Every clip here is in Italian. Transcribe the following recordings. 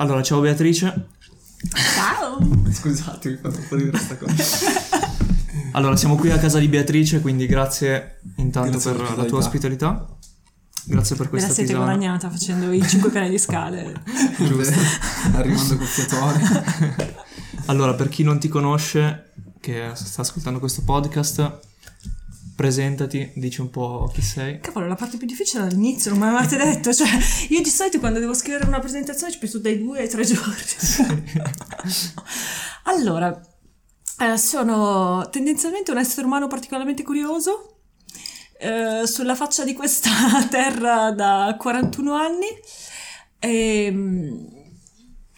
Allora, ciao Beatrice. Ciao! Scusate, mi fa troppo ridere questa cosa. Allora, siamo qui a casa di Beatrice, quindi grazie intanto Grazie per la tua ospitalità. Grazie per Me questa la siete tisana. guadagnata facendo i 5 piani di scale. Giusto. Arrivando col fiatore. Allora, per chi non ti conosce, che sta ascoltando questo podcast, presentati, dici un po' chi sei. Cavolo, la parte più difficile all'inizio, non me l'avete detto. Cioè, io di solito quando devo scrivere una presentazione ci penso dai due ai tre giorni. allora, eh, sono tendenzialmente un essere umano particolarmente curioso. eh, sulla faccia di questa terra da 41 anni. Ehm,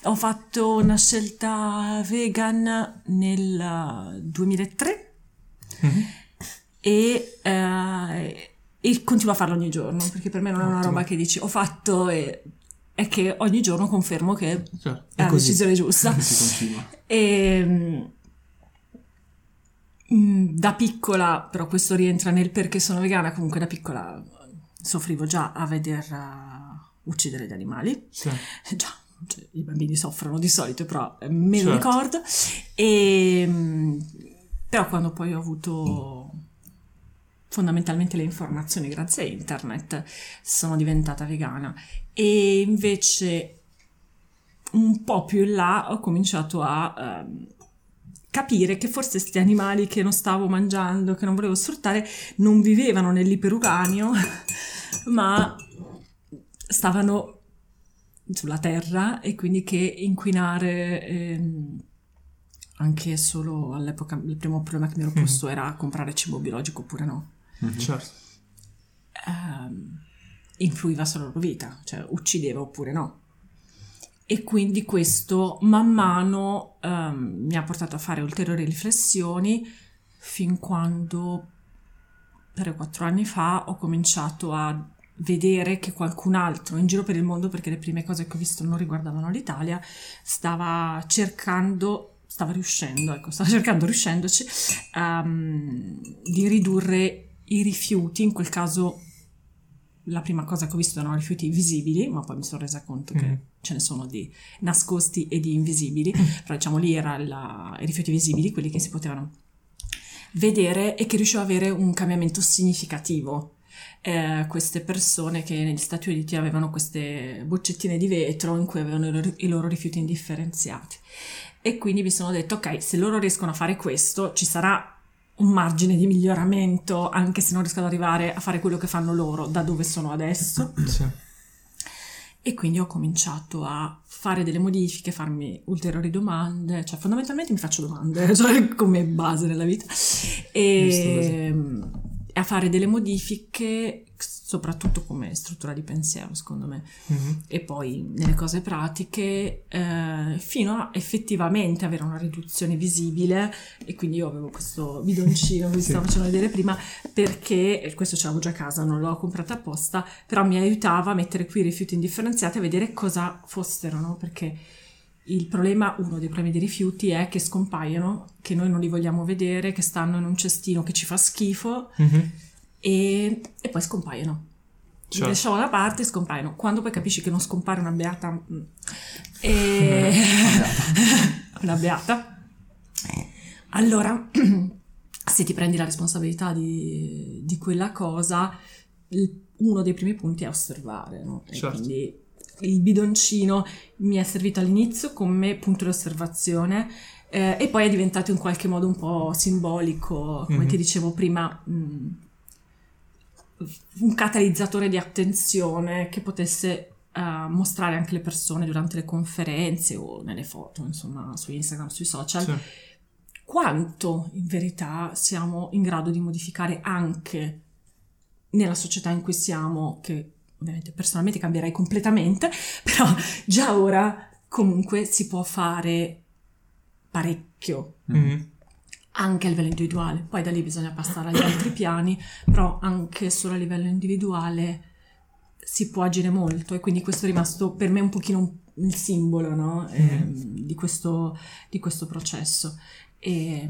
ho fatto una scelta vegan nel 2003 Mhm. E, eh, e continuo a farlo ogni giorno perché per me non è una roba che dici ho fatto e è che ogni giorno confermo che Cioè, è è la così. decisione giusta. E, mm, da piccola, però questo rientra nel perché sono vegana, comunque da piccola soffrivo già a veder uh, uccidere gli animali. Sì. Già, cioè, i bambini soffrono di solito, però eh, me lo Certo. ricordo. E, mm, però quando poi ho avuto fondamentalmente le informazioni grazie a internet, sono diventata vegana. E invece un po' più in là ho cominciato a ehm, capire che forse questi animali che non stavo mangiando, che non volevo sfruttare, non vivevano nell'iperuranio, ma stavano sulla terra e quindi che inquinare ehm, anche solo all'epoca il primo problema che mi ero posto era comprare cibo biologico oppure no Certo. ehm, influiva sulla loro vita, cioè uccideva oppure no. E quindi questo man mano ehm, mi ha portato a fare ulteriori riflessioni fin quando 3-4 anni fa ho cominciato a vedere che qualcun altro in giro per il mondo, perché le prime cose che ho visto non riguardavano l'Italia, stava cercando, stava riuscendo, ecco, stava cercando, riuscendoci, ehm, di ridurre i rifiuti, in quel caso la prima cosa che ho visto erano rifiuti visibili, ma poi mi sono resa conto che Mhm. ce ne sono di nascosti e di invisibili, però diciamo lì erano i rifiuti visibili, quelli che si potevano vedere e che riuscivo ad avere un cambiamento significativo. Eh, queste persone che negli Stati Uniti avevano queste boccettine di vetro in cui avevano i loro, i loro rifiuti indifferenziati. E quindi mi sono detto, ok, se loro riescono a fare questo, ci sarà un margine di miglioramento, anche se non riescono ad arrivare a fare quello che fanno loro da dove sono adesso. Sì. E quindi ho cominciato a fare delle modifiche, farmi ulteriori domande, cioè fondamentalmente mi faccio domande, cioè come base nella vita, e a fare delle modifiche, soprattutto come struttura di pensiero, secondo me, Mhm. e poi nelle cose pratiche, eh, fino a effettivamente avere una riduzione visibile. E quindi io avevo questo bidoncino che vi Sì. stavo facendo vedere prima, perché questo ce l'avevo già a casa, non l'ho comprato apposta, però mi aiutava a mettere qui i rifiuti indifferenziati e a vedere cosa fossero, no? Perché il problema, uno dei problemi dei rifiuti è che scompaiono, che noi non li vogliamo vedere, che stanno in un cestino che ci fa schifo Mhm. e, e poi scompaiono. Li Certo. lasciamo da parte e scompaiono. Quando poi capisci che non scompare una beata... mm, E... una beata. Allora, se ti prendi la responsabilità di, di quella cosa, il- uno dei primi punti è osservare, no? Certo. quindi il bidoncino mi è servito all'inizio come punto di osservazione eh, e poi è diventato in qualche modo un po' simbolico, come Mhm. ti dicevo prima, mh, un catalizzatore di attenzione che potesse eh, mostrare anche le persone durante le conferenze o nelle foto, insomma, su Instagram, sui social, Sì. quanto in verità siamo in grado di modificare anche nella società in cui siamo, che ovviamente personalmente cambierei completamente, però già ora comunque si può fare parecchio Mhm. anche a livello individuale, poi da lì bisogna passare agli altri piani, però anche solo a livello individuale si può agire molto e quindi questo è rimasto per me un pochino il simbolo no? Ehm, di, questo, di questo processo. E,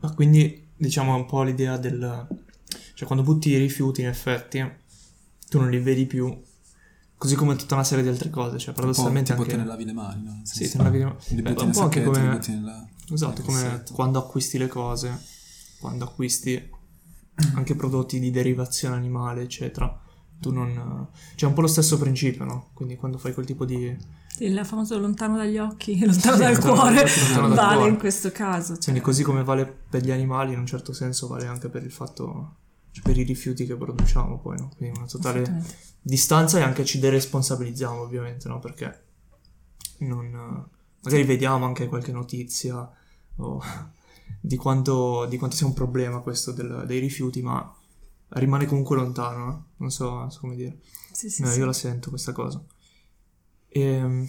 Ma quindi diciamo un po' l'idea del... Cioè quando butti i rifiuti in effetti tu non li vedi più Così come tutta una serie di altre cose, cioè paradossalmente tipo anche... te ne lavi le mani, no? Sì, te ne lavi le mani. Beh, un po' anche come- nella- Esatto, come quando acquisti le cose, quando acquisti anche prodotti di derivazione animale, eccetera. Tu non... C'è un po' lo stesso principio, no? Quindi quando fai quel tipo di... Il famoso lontano dagli occhi, lontano Sì, dal lontano cuore, lontano dal vale cuore. in questo caso. cioè. Quindi così come vale per gli animali, in un certo senso vale anche per il fatto... cioè per i rifiuti che produciamo poi, no? Quindi una totale distanza e anche ci deresponsabilizziamo ovviamente, no? Perché non... Magari vediamo anche qualche notizia o di quanto, di quanto sia un problema questo del- dei rifiuti, ma rimane comunque lontano, no? Non so, non so come dire. Sì, sì, No, sì. io la sento questa cosa. Ehm,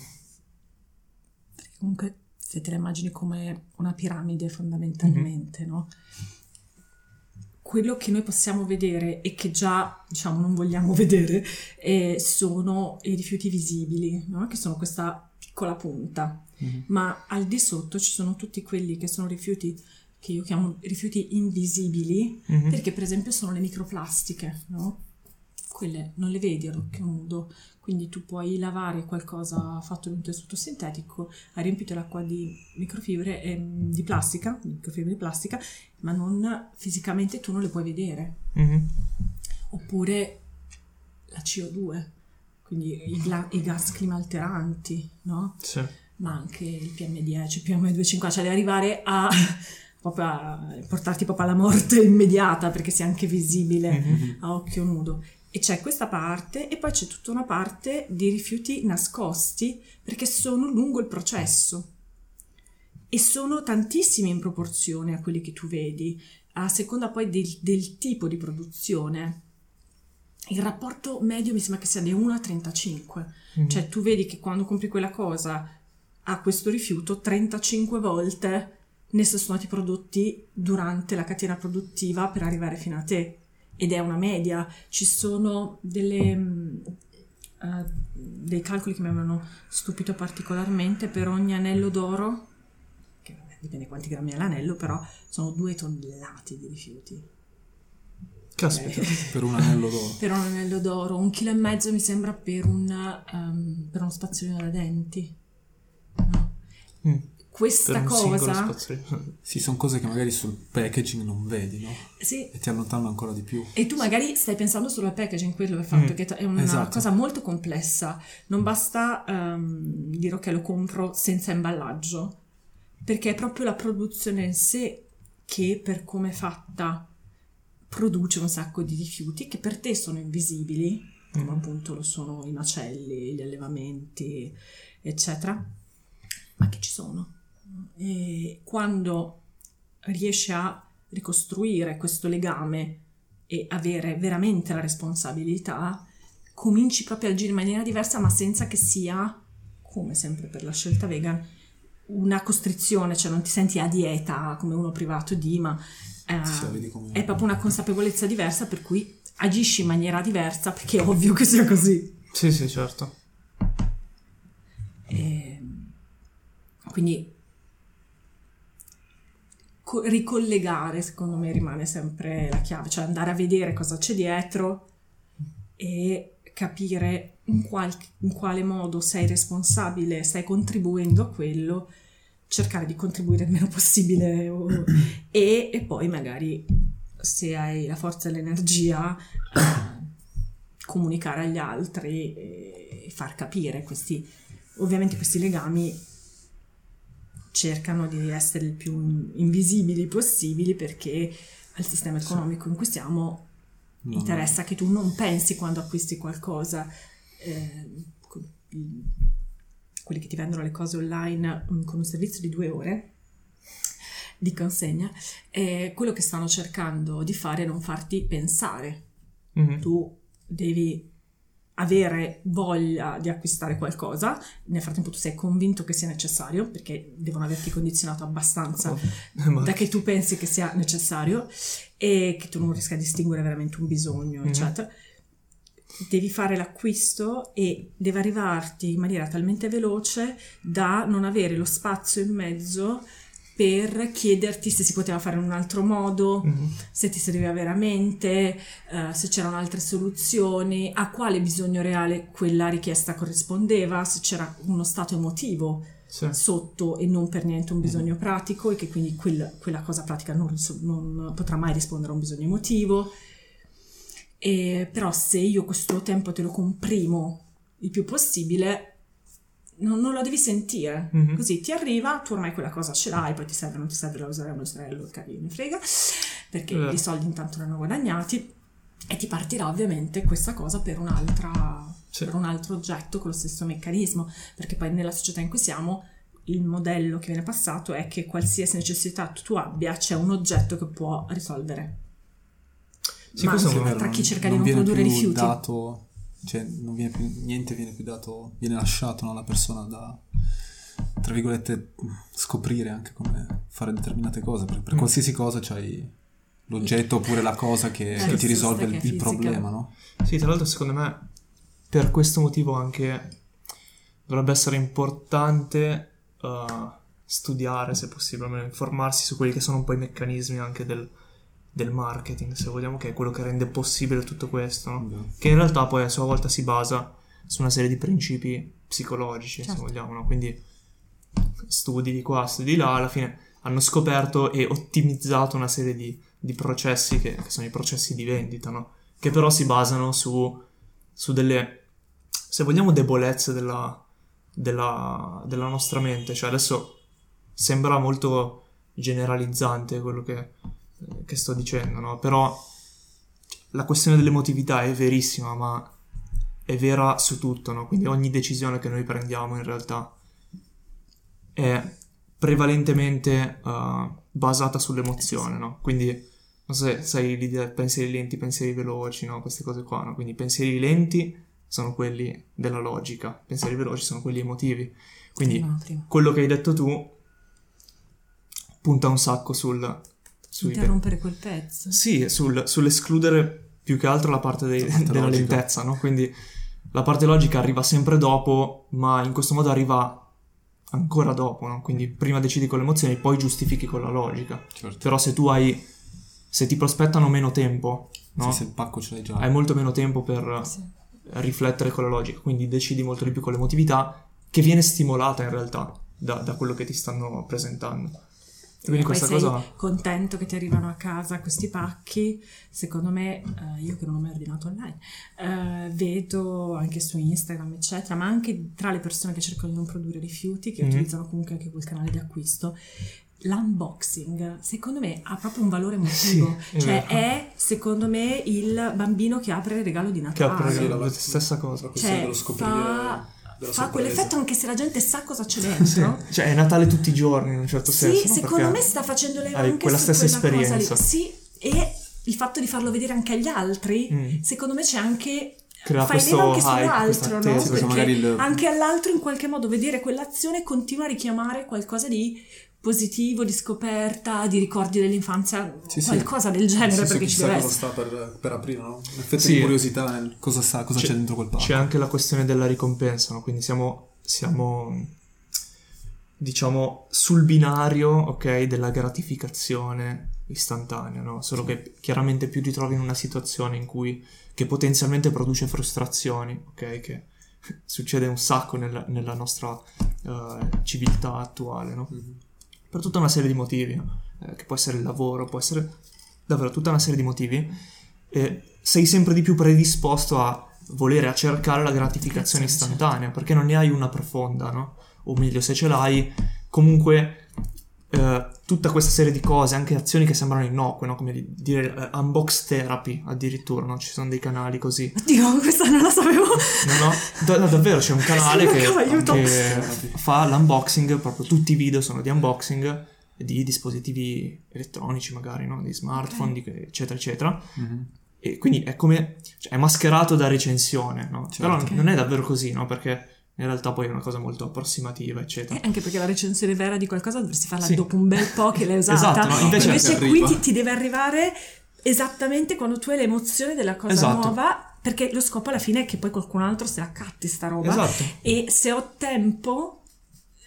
Comunque, se te la immagini come una piramide fondamentalmente, no? Quello che noi possiamo vedere e che già, diciamo, non vogliamo vedere eh, sono i rifiuti visibili, no? Che sono questa piccola punta. Mhm. Ma al di sotto ci sono tutti quelli che sono rifiuti che io chiamo rifiuti invisibili, mhm. perché per esempio sono le microplastiche, no? Quelle non le vedi all'occhio nudo, quindi tu puoi lavare qualcosa fatto in un tessuto sintetico, hai riempito l'acqua di microfibre ehm, di plastica, microfibre di plastica, ma non fisicamente tu non le puoi vedere. Mhm. Oppure la CO2, quindi i, gla- i gas climalteranti, no? Sì. ma anche il PM10, il PM250, cioè arrivare a, proprio a portarti proprio alla morte immediata perché sei anche visibile Mhm. a occhio nudo. E c'è questa parte e poi c'è tutta una parte di rifiuti nascosti perché sono lungo il processo e sono tantissimi in proporzione a quelli che tu vedi, a seconda poi del, del tipo di produzione. Il rapporto medio mi sembra che sia di 1 a 35. Mhm. Cioè tu vedi che quando compri quella cosa ha questo rifiuto 35 volte ne sono stati prodotti durante la catena produttiva per arrivare fino a te ed è una media. Ci sono delle, eh, dei calcoli che mi avevano stupito particolarmente per ogni anello d'oro, che vabbè, dipende quanti grammi è l'anello, però sono due tonnellate di rifiuti. Caspita. Per un anello d'oro. Per un anello d'oro, un chilo e mezzo mi sembra per, un, ehm, per uno spazzolino da denti. No. Mm. Questa cosa. Sì, sono cose che magari sul packaging non vedi, no? sì, E ti allontanano ancora di più. e tu magari stai pensando solo al packaging, quello è fatto, Mm. che è una Esatto. cosa molto complessa. Non basta ehm, dire ok, lo compro senza imballaggio, perché è proprio la produzione in sé che, per come è fatta, produce un sacco di rifiuti che per te sono invisibili, come Mm. appunto lo sono i macelli, gli allevamenti, eccetera, ma che ci sono. E quando riesci a ricostruire questo legame e avere veramente la responsabilità, cominci proprio a agire in maniera diversa, ma senza che sia, come sempre per la scelta vegan, una costrizione, cioè non ti senti a dieta come uno privato di, ma eh, è proprio una consapevolezza diversa per cui agisci in maniera diversa perché è ovvio che sia così. Sì, sì, certo. E quindi co- ricollegare, secondo me, rimane sempre la chiave, cioè andare a vedere cosa c'è dietro e capire in, qual- in quale modo sei responsabile, stai contribuendo a quello, cercare di contribuire il meno possibile o- e, e poi magari se hai la forza e l'energia eh, comunicare agli altri e far capire questi ovviamente questi legami cercano di essere il più invisibili possibili perché al sistema economico in cui siamo No, interessa che tu non pensi quando acquisti qualcosa. Eh, quelli che ti vendono le cose online mm, con un servizio di due ore di consegna eh, quello che stanno cercando di fare è non farti pensare. Mhm. tu devi avere voglia di acquistare qualcosa, nel frattempo tu sei convinto che sia necessario perché devono averti condizionato abbastanza Oh, da che tu pensi che sia necessario e che tu non riesca a distinguere veramente un bisogno, Mhm. eccetera. Devi fare l'acquisto e deve arrivarti in maniera talmente veloce da non avere lo spazio in mezzo per chiederti se si poteva fare in un altro modo, Mhm. se ti serviva veramente, eh, se c'erano altre soluzioni, a quale bisogno reale quella richiesta corrispondeva, se c'era uno stato emotivo Sì. sotto e non per niente un bisogno pratico e che quindi quel- quella cosa pratica non, non potrà mai rispondere a un bisogno emotivo. E, però se io questo tempo te lo comprimo il più possibile, non, non lo devi sentire. Mhm. Così ti arriva, tu ormai quella cosa ce l'hai, poi ti serve non ti serve, la userai non la userai, lo ne frega, perché Eh. i soldi intanto non hanno guadagnati e ti partirà ovviamente questa cosa per un'altra Sì. per un altro oggetto con lo stesso meccanismo, perché poi nella società in cui siamo il modello che viene passato è che qualsiasi necessità tu abbia c'è un oggetto che può risolvere. Sì, Ma anche tra chi cerca di non produrre rifiuti. dato, cioè non viene più, niente viene più dato, viene lasciato alla persona da, tra virgolette, scoprire anche come fare determinate cose, perché per Mm. qualsiasi cosa c'hai l'oggetto oppure la cosa che, La che ti risolve il, il problema, no? Sì, tra l'altro secondo me per questo motivo anche dovrebbe essere importante uh, studiare, se possibile, almeno informarsi su quelli che sono un po' i meccanismi anche del, del marketing, se vogliamo, che è quello che rende possibile tutto questo, no? Che in realtà poi a sua volta si basa su una serie di principi psicologici, Certo. se vogliamo, no? Quindi studi di qua, studi di là, alla fine hanno scoperto e ottimizzato una serie di, di processi che, che sono i processi di vendita, no? Che però si basano su, su delle, se vogliamo, debolezze della, della, della nostra mente. Cioè adesso sembra molto generalizzante quello che, che sto dicendo, no? Però la questione dell'emotività è verissima, ma è vera su tutto, no? Quindi ogni decisione che noi prendiamo in realtà è prevalentemente uh, basata sull'emozione, no? Quindi non so se sai l'idea pensieri lenti, pensieri veloci, no? Queste cose qua, no? Quindi pensieri lenti sono quelli della logica, pensieri veloci sono quelli emotivi. Quindi Prima, prima. quello che hai detto tu punta un sacco sul... sui Interrompere quel pezzo. sì, sul- sull'escludere più che altro la parte dei- La parte della logica. lentezza, no? Quindi la parte logica arriva sempre dopo, ma in questo modo arriva ancora dopo, no? Quindi prima decidi con le emozioni, poi giustifichi con la logica. Certo. Però se tu hai... se ti prospettano meno tempo, no? Sì, se il pacco ce l'hai già. Hai molto meno tempo per Sì. riflettere con la logica, quindi decidi molto di più con l'emotività, che viene stimolata in realtà da, da quello che ti stanno presentando. Quindi Poi questa sei cosa... contento che ti arrivano a casa questi pacchi. Secondo me, eh, io che non ho mai ordinato online, eh, vedo anche su Instagram, eccetera, ma anche tra le persone che cercano di non produrre rifiuti, che Mhm. utilizzano comunque anche quel canale di acquisto. L'unboxing, secondo me, ha proprio un valore emotivo. Sì, cioè, è secondo me il bambino che apre il regalo di Che Natale. apre sì, la, la- la stessa cosa. La questione Cioè, dello scoprire fa, fa quell'effetto anche se la gente sa cosa c'è Sì, dentro. cioè è Natale tutti i giorni in un certo Sì, senso. no? secondo Perché me sta facendo leva hai anche quella su stessa quella esperienza. cosa lì. Sì, e il fatto di farlo vedere anche agli altri, Mm. secondo me c'è anche Crea fai leva anche sull'altro, no? attesa. Perché il- anche all'altro in qualche modo vedere quell'azione continua a richiamare qualcosa di positivo, di scoperta, di ricordi dell'infanzia, Sì, sì. qualcosa del genere, Sì, sì, perché ci deve cosa essere. sta per, per aprire, no? Un effetto Sì. di curiosità nel cosa, sa, cosa c'è, dentro quel pacco. C'è anche la questione della ricompensa, no? quindi siamo, siamo, diciamo, sul binario, ok, della gratificazione istantanea, no? Solo che chiaramente più ti trovi in una situazione in cui, che potenzialmente produce frustrazioni, ok, che succede un sacco nella, nella nostra eh, civiltà attuale, no? Mhm. Per tutta una serie di motivi? Eh, che può essere il lavoro, può essere davvero tutta una serie di motivi, eh, sei sempre di più predisposto a volere, a cercare la gratificazione Gratificazione, istantanea, perché non ne hai una profonda, no? O meglio, se ce l'hai, comunque eh, tutta questa serie di cose, anche azioni che sembrano innocue, no? Come di- dire eh, unbox therapy addirittura, no? Ci sono dei canali così. Dio, questa non la sapevo. No, no, da- da- davvero c'è un canale che, che fa l'unboxing, proprio tutti i video sono di unboxing di dispositivi elettronici magari, no? Di smartphone, di- eccetera, eccetera. Mhm. E quindi è come, cioè, è mascherato da recensione, no? Certo. Però non è davvero così, no? Perché in realtà poi è una cosa molto approssimativa, eccetera. Eh, anche perché la recensione vera di qualcosa dovresti farla Sì. dopo un bel po' che l'hai usata. Esatto, no? Invece- Invece qui ti, ti deve arrivare esattamente quando tu hai l'emozione della cosa Esatto. nuova, perché lo scopo alla fine è che poi qualcun altro se la catti sta roba. Esatto. E se ho tempo,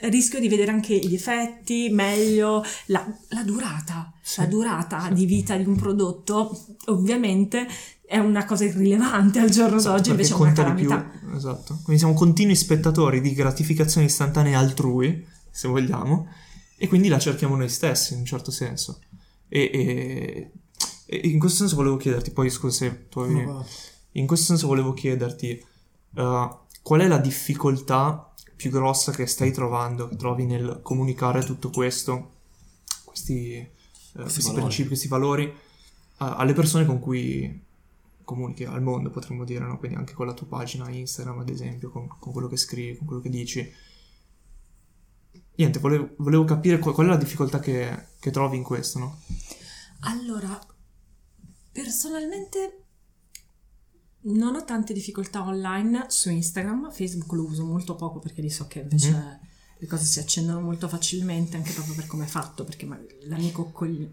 rischio di vedere anche i difetti, meglio la, la durata, Sì, la durata sì. di vita di un prodotto ovviamente è una cosa irrilevante al giorno Esatto, d'oggi, invece è una conta di più. calamità. Esatto. Quindi siamo continui spettatori di gratificazioni istantanee altrui, se vogliamo, e quindi la cerchiamo noi stessi, in un certo senso. E, e- e in questo senso volevo chiederti, poi scusa se tu avevi... No. In questo senso volevo chiederti uh, qual è la difficoltà più grossa che stai trovando, che trovi nel comunicare tutto questo, questi, eh, questi valori. principi, questi valori, a- alle persone con cui comunichi, al mondo potremmo dire, no? quindi anche con la tua pagina Instagram ad esempio, con, con quello che scrivi, con quello che dici. Niente, volevo, volevo capire qual, qual è la difficoltà che, che trovi in questo, no? Allora, personalmente non ho tante difficoltà online su Instagram, Facebook lo uso molto poco perché lì so che invece Mhm. Le cose si accendono molto facilmente anche proprio per come è fatto, perché l'amico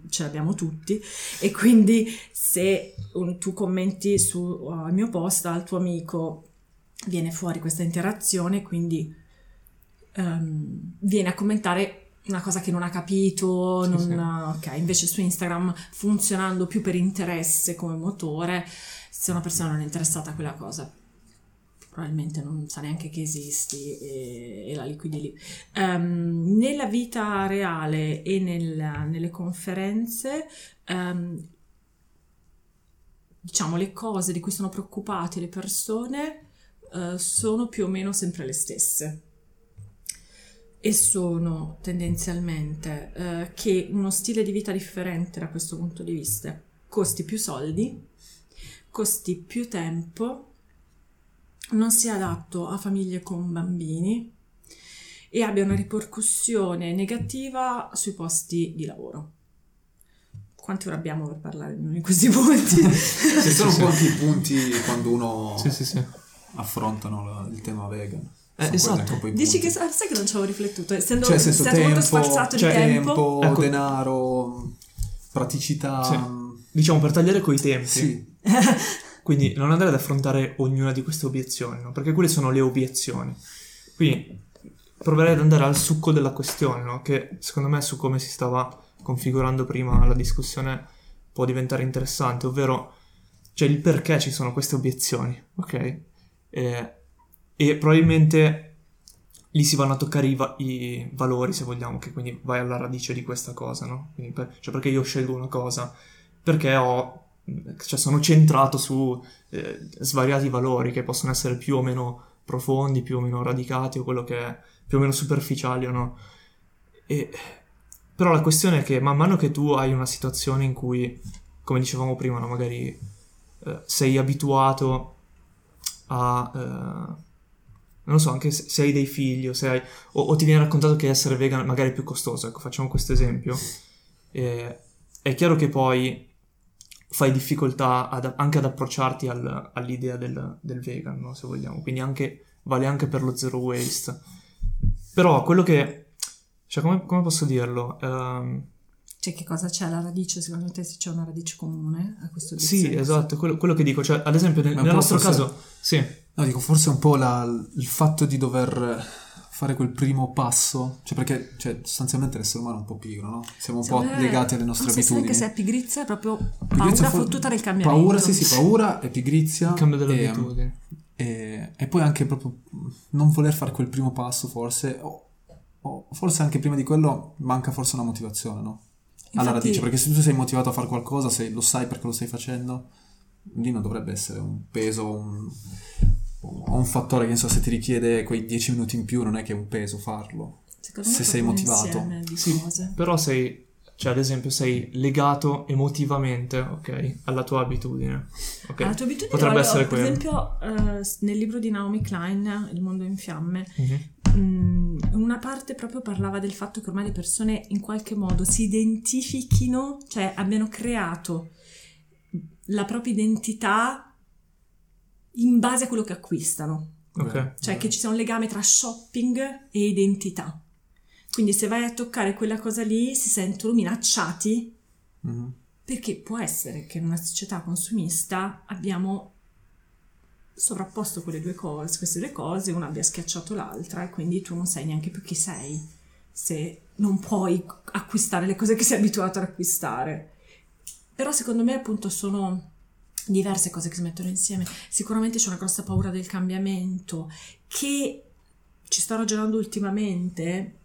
ce l'abbiamo tutti e quindi se un- tu commenti sul mio post al tuo amico viene fuori questa interazione, quindi ehm, viene a commentare una cosa che non ha capito, Sì, non- sì. ok, invece su Instagram funzionando più per interesse come motore, se una persona non è interessata a quella cosa, probabilmente non sa neanche che esisti e, e la liquidi lì. Ehm, nella vita reale e nel- nelle conferenze, ehm, diciamo, le cose di cui sono preoccupate le persone eh, sono più o meno sempre le stesse e sono tendenzialmente eh, che uno stile di vita differente da questo punto di vista costi più soldi, costi più tempo, non sia adatto a famiglie con bambini e abbia una ripercussione negativa sui posti di lavoro. Quante ore abbiamo per parlare di questi punti? Ci sono un po' anche i punti quando uno Sì, sì, sì. affrontano la- il tema vegan. Eh, esatto. Dici che sai che non ci avevo riflettuto, essendo Cioè, stato tempo, molto sfarzato cioè, di tempo. tempo, Ecco. denaro, praticità. Sì. Diciamo per tagliare coi tempi. Sì, Quindi non andare ad affrontare ognuna di queste obiezioni, no? perché quelle sono le obiezioni. Quindi proverei ad andare al succo della questione, no? che secondo me su come si stava configurando prima la discussione può diventare interessante, ovvero cioè il perché ci sono queste obiezioni, ok? Eh, e probabilmente lì si vanno a toccare i, va- i valori, se vogliamo, che quindi vai alla radice di questa cosa, no? Per- cioè perché io scelgo una cosa? Perché ho cioè sono centrato su eh, svariati valori che possono essere più o meno profondi, più o meno radicati o quello che è più o meno superficiali o no. E, però la questione è che man mano che tu hai una situazione in cui, come dicevamo prima, no, magari eh, sei abituato a... eh, non lo so, anche se, hai dei figli o, hai, o, o ti viene raccontato che essere vegan magari è più costoso, ecco, facciamo questo esempio. È chiaro che poi fai difficoltà ad- anche ad approcciarti al- all'idea del, del vegan, no, se vogliamo. Quindi anche, vale anche per lo zero waste. Però quello che... Cioè, come, come posso dirlo? Ehm, Cioè, che cosa c'è alla radice? Secondo te se c'è una radice comune a questo sì, discorso? esatto, quello, quello che dico. Cioè, ad esempio, nel, nel nostro forse- caso... Sì, No, dico, forse un po' la- il fatto di dover fare quel primo passo, cioè perché cioè, sostanzialmente l'essere umano è un po' pigro, no? Siamo un po' Secondo me- legati alle nostre non so abitudini. che se è pigrizia è proprio paura Pigrizia fu- fottuta del cambiamento. Paura, sì, sì, paura e pigrizia. il cambio delle e, abitudini. e, e poi anche proprio non voler fare quel primo passo, forse, o, o forse anche prima di quello manca forse una motivazione, no? Alla Infatti- radice, perché se tu sei motivato a fare qualcosa, se lo sai perché lo stai facendo, lì non dovrebbe essere un peso, un, o un fattore che non so, se ti richiede quei 10 minuti in più non è che è un peso farlo. Secondo me se sei motivato. Sì, cose. però sei... Cioè, ad esempio, sei legato emotivamente, ok? Alla tua abitudine. Ok? La tua abitudine Potrebbe allora, essere per quello. esempio eh, nel libro di Naomi Klein Il mondo in fiamme Mhm. mm, una parte proprio parlava del fatto che ormai le persone in qualche modo si identifichino cioè abbiano creato la propria identità in base a quello che acquistano Ok. cioè che ci sia un legame tra shopping e identità quindi se vai a toccare quella cosa lì si sentono minacciati Mhm. perché può essere che in una società consumista abbiamo sovrapposto quelle due cose, queste due cose, una abbia schiacciato l'altra e quindi tu non sai neanche più chi sei se non puoi acquistare le cose che sei abituato ad acquistare. Però secondo me appunto sono diverse cose che si mettono insieme. Sicuramente c'è una grossa paura del cambiamento che ci sto ragionando ultimamente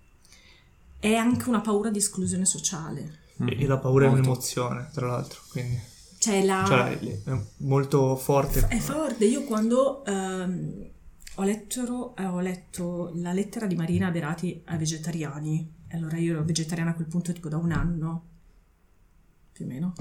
è anche una paura di esclusione sociale. E la paura Molto. è un'emozione, tra l'altro, quindi... Cioè la... Cioè, è molto forte. È forte. Io quando ehm, ho, letto, eh, ho letto la lettera di Marina Berati ai vegetariani, allora io ero vegetariana a quel punto tipo da un anno, più o meno,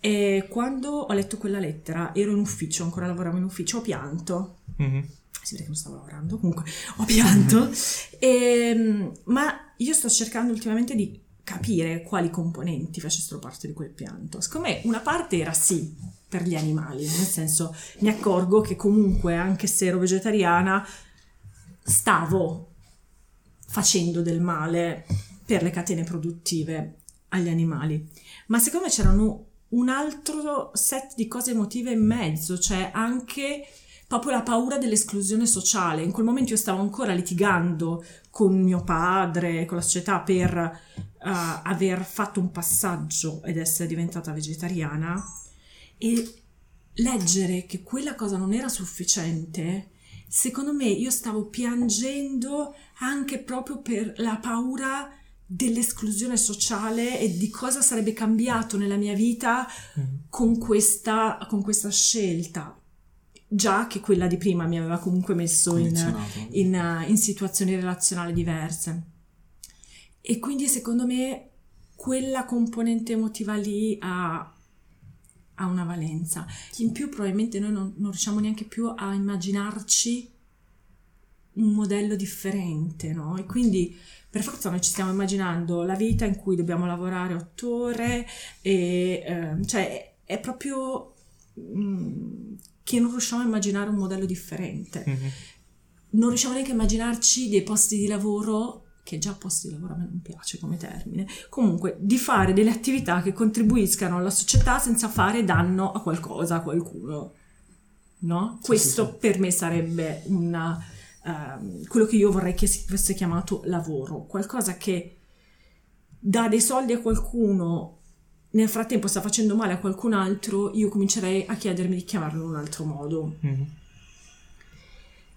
e quando ho letto quella lettera ero in ufficio, ancora lavoravo in ufficio, ho pianto. Mhm. Si vede che non stavo lavorando, comunque ho pianto. Ehm, ma io sto cercando ultimamente di capire quali componenti facessero parte di quel pianto. Secondo me una parte era sì per gli animali, nel senso mi accorgo che comunque anche se ero vegetariana stavo facendo del male per le catene produttive agli animali. Ma secondo me c'erano un altro set di cose emotive in mezzo, cioè anche proprio la paura dell'esclusione sociale. In quel momento io stavo ancora litigando con mio padre, con la società per eh, aver fatto un passaggio ed essere diventata vegetariana e leggere che quella cosa non era sufficiente, secondo me io stavo piangendo anche proprio per la paura dell'esclusione sociale e di cosa sarebbe cambiato nella mia vita Mhm. con questa, con questa scelta. Già che quella di prima mi aveva comunque messo in, in, eh, in situazioni relazionali diverse. E quindi secondo me quella componente emotiva lì ha, ha una valenza. In più probabilmente noi non, non riusciamo neanche più a immaginarci un modello differente, no? E quindi per forza noi ci stiamo immaginando la vita in cui dobbiamo lavorare otto ore e ehm, cioè è proprio mm, che non riusciamo a immaginare un modello differente Mhm. non riusciamo neanche a immaginarci dei posti di lavoro che già posti di lavoro a me non piace come termine, comunque di fare delle attività che contribuiscano alla società senza fare danno a qualcosa, a qualcuno. No? Sì, Questo sì, sì. per me sarebbe una, ehm, quello che io vorrei che si fosse chiamato lavoro, qualcosa che dà dei soldi a qualcuno, nel frattempo sta facendo male a qualcun altro, io comincerei a chiedermi di chiamarlo in un altro modo. Mhm.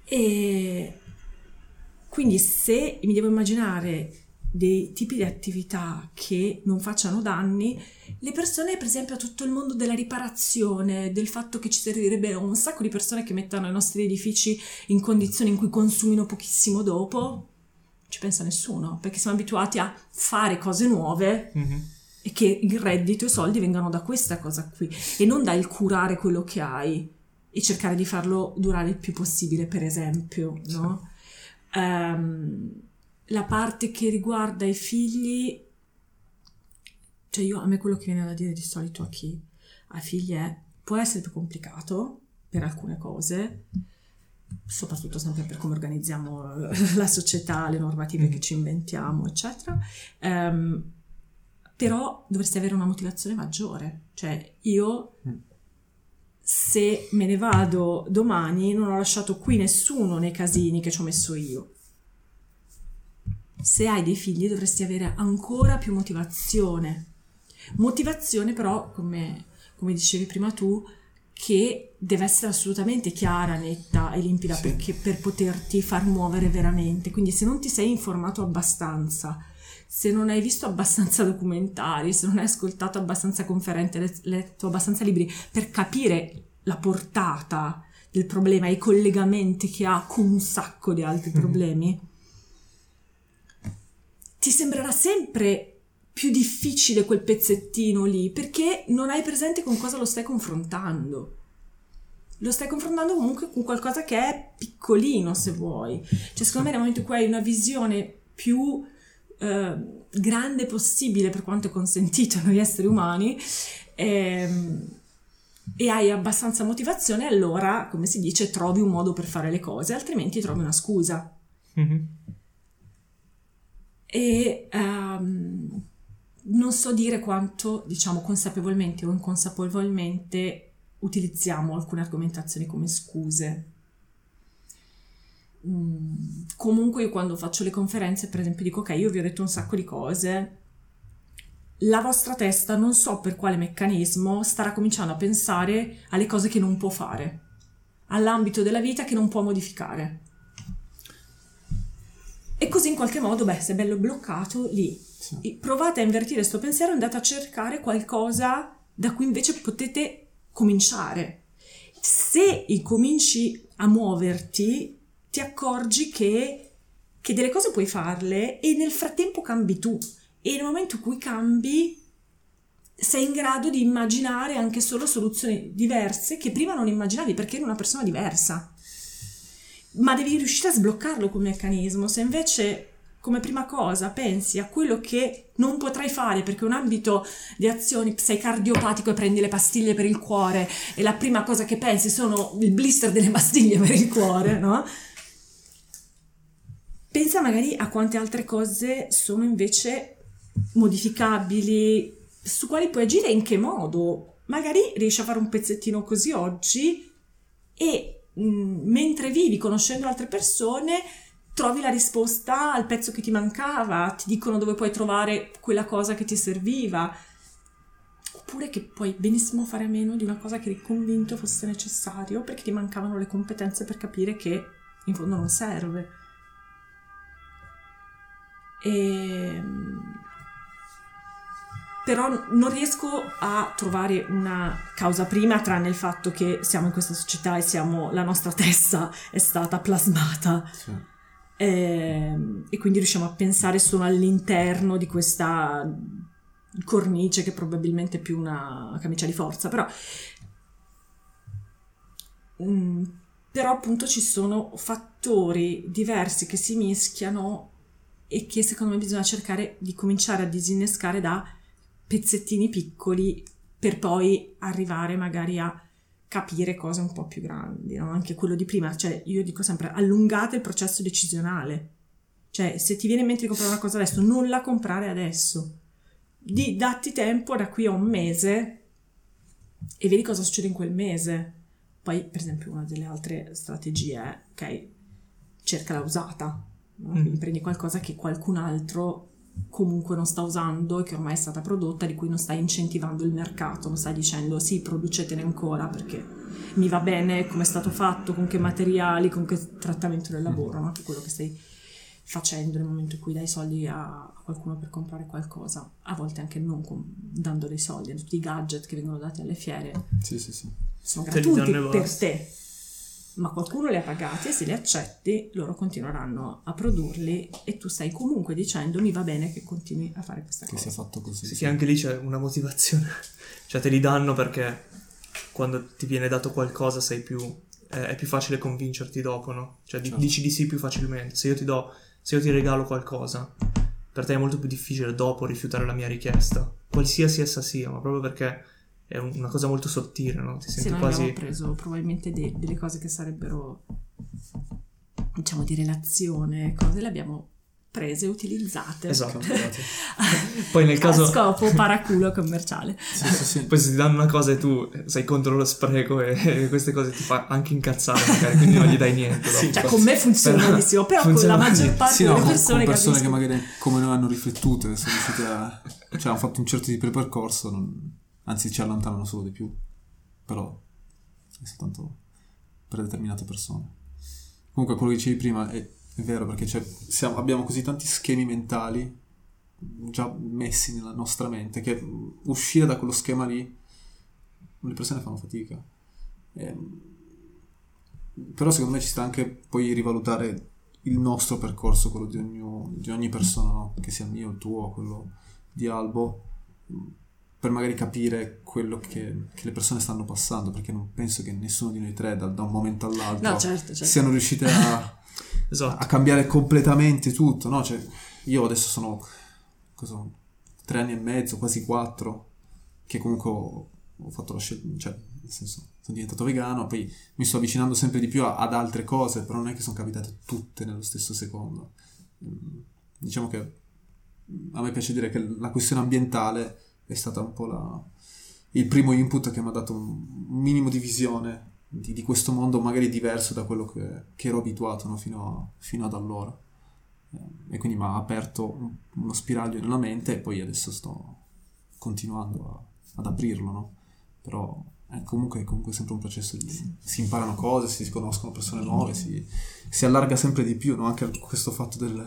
E quindi se mi devo immaginare dei tipi di attività che non facciano danni, le persone, per esempio, tutto il mondo della riparazione, del fatto che ci servirebbe un sacco di persone che mettano i nostri edifici in condizioni in cui consumino pochissimo dopo, ci pensa nessuno, perché siamo abituati a fare cose nuove Mhm. e che il reddito e i soldi vengano da questa cosa qui e non dal curare quello che hai e cercare di farlo durare il più possibile, per esempio, no? Ehm, la parte che riguarda i figli, cioè io a me quello che viene da dire di solito a chi ha figli è può essere più complicato per alcune cose, soprattutto sempre per come organizziamo la società, le normative che ci inventiamo, eccetera. Ehm, però dovresti avere una motivazione maggiore. Cioè, io Mm. se me ne vado domani non ho lasciato qui nessuno nei casini che ci ho messo io. Se hai dei figli dovresti avere ancora più motivazione. Motivazione però, come, come dicevi prima tu, che deve essere assolutamente chiara, netta e limpida Sì. perché, per poterti far muovere veramente. Quindi se non ti sei informato abbastanza, se non hai visto abbastanza documentari, se non hai ascoltato abbastanza conferenze, let- letto abbastanza libri per capire la portata del problema, i collegamenti che ha con un sacco di altri Mhm. problemi, ti sembrerà sempre più difficile quel pezzettino lì perché non hai presente con cosa lo stai confrontando. Lo stai confrontando comunque con qualcosa che è piccolino, se vuoi. Cioè, secondo me, nel momento in cui hai una visione più eh, grande possibile per quanto è consentito noi esseri umani, ehm, e hai abbastanza motivazione, allora, come si dice, trovi un modo per fare le cose, altrimenti trovi una scusa. Mhm. E ehm, non so dire quanto, diciamo, consapevolmente o inconsapevolmente utilizziamo alcune argomentazioni come scuse. Mm, comunque io quando faccio le conferenze, per esempio, dico ok, io vi ho detto un sacco di cose, la vostra testa non so per quale meccanismo starà cominciando a pensare alle cose che non può fare, all'ambito della vita che non può modificare. E così in qualche modo, beh, se è bello bloccato lì, Sì. provate a invertire questo pensiero e andate a cercare qualcosa da cui invece potete cominciare. Se cominci a muoverti, ti accorgi che, che delle cose puoi farle e nel frattempo cambi tu. E nel momento in cui cambi, sei in grado di immaginare anche solo soluzioni diverse che prima non immaginavi perché eri una persona diversa. Ma devi riuscire a sbloccarlo come meccanismo. Se invece come prima cosa pensi a quello che non potrai fare perché un ambito di azioni, sei cardiopatico e prendi le pastiglie per il cuore e la prima cosa che pensi sono il blister delle pastiglie per il cuore, no? Pensa magari a quante altre cose sono invece modificabili, su quali puoi agire e in che modo. Magari riesci a fare un pezzettino così oggi e mentre vivi conoscendo altre persone trovi la risposta al pezzo che ti mancava, ti dicono dove puoi trovare quella cosa che ti serviva. Oppure che puoi benissimo fare a meno di una cosa che eri convinto fosse necessario perché ti mancavano le competenze per capire che in fondo non serve. E... Però non riesco a trovare una causa prima, tranne il fatto che siamo in questa società e siamo, la nostra testa è stata plasmata Sì. e, e quindi riusciamo a pensare solo all'interno di questa cornice che probabilmente è più una camicia di forza, però, Mm, però appunto ci sono fattori diversi che si mischiano e che secondo me bisogna cercare di cominciare a disinnescare da pezzettini piccoli per poi arrivare magari a capire cose un po' più grandi, no? anche quello di prima, cioè io dico sempre allungate il processo decisionale, cioè se ti viene in mente di comprare una cosa adesso, non la comprare adesso, di, datti tempo da qui a un mese e vedi cosa succede in quel mese. Poi, per esempio, una delle altre strategie è, ok, cerca la usata, no? Mm. prendi qualcosa che qualcun altro comunque non sta usando e che ormai è stata prodotta, di cui non stai incentivando il mercato, non stai dicendo sì, producetene ancora perché mi va bene come è stato fatto, con che materiali, con che trattamento del lavoro, no? che è quello che stai facendo nel momento in cui dai soldi a qualcuno per comprare qualcosa, a volte anche non com- dando dei soldi, tutti i gadget che vengono dati alle fiere Sì, sì, sì. sono gratuiti per te, ma qualcuno li ha pagati e se li accetti loro continueranno a produrli e tu stai comunque dicendo mi va bene che continui a fare questa Che cosa. sia fatto così. Sì, sì, anche lì c'è una motivazione. cioè, te li danno perché quando ti viene dato qualcosa sei più... eh, è più facile convincerti dopo, no? Cioè, Certo. dici di sì più facilmente. Se io ti do... Se io ti regalo qualcosa, per te è molto più difficile dopo rifiutare la mia richiesta. Qualsiasi essa sia, ma proprio perché è un- una cosa molto sottile, no? Ti Se senti noi quasi... abbiamo preso probabilmente de- delle cose che sarebbero diciamo di relazione, cose le abbiamo prese e utilizzate Esatto. Cambiate. Poi nel caso... a scopo paraculo commerciale. Sì, sì, sì. Poi se ti danno una cosa e tu sei contro lo spreco e, e queste cose ti fa anche incazzare magari, quindi non gli dai niente. dopo. Cioè con me funziona Però- benissimo, però funziona con la maggior parte Sì, no, delle con, persone, con persone che magari come noi hanno riflettute, sono riusciti a... cioè hanno fatto un certo tipo di percorso, non- anzi ci allontanano solo di più, però è soltanto per determinate persone. Comunque quello che dicevi prima è, è vero perché c'è- siamo- abbiamo così tanti schemi mentali già messi nella nostra mente che uscire da quello schema lì le persone fanno fatica. Ehm, però secondo me ci sta anche poi rivalutare il nostro percorso, quello di, ognu- di ogni persona, no? che sia il mio, il tuo, quello di Albo, per magari capire quello che, che le persone stanno passando, perché non penso che nessuno di noi tre da, da un momento all'altro No, certo, certo. siano riusciti a, Esatto. a cambiare completamente tutto, no? Cioè, io adesso sono cosa, tre anni e mezzo, quasi quattro, che comunque ho, ho fatto la scelta, cioè, nel senso, sono diventato vegano, poi mi sto avvicinando sempre di più a- ad altre cose, però non è che sono capitate tutte nello stesso secondo. Mm, Diciamo che mm, a me piace dire che la questione ambientale è stata un po' la, il primo input che mi ha dato un, minimo di visione di, di, questo mondo magari diverso da quello che, che ero abituato no? fino, a, fino, ad allora. Eh, e quindi mi ha aperto un, uno spiraglio nella mente e poi adesso sto continuando a, ad aprirlo, no? Però è comunque, comunque sempre un processo di... Si imparano cose, si conoscono persone nuove, si, si allarga sempre di più, no? Anche questo fatto del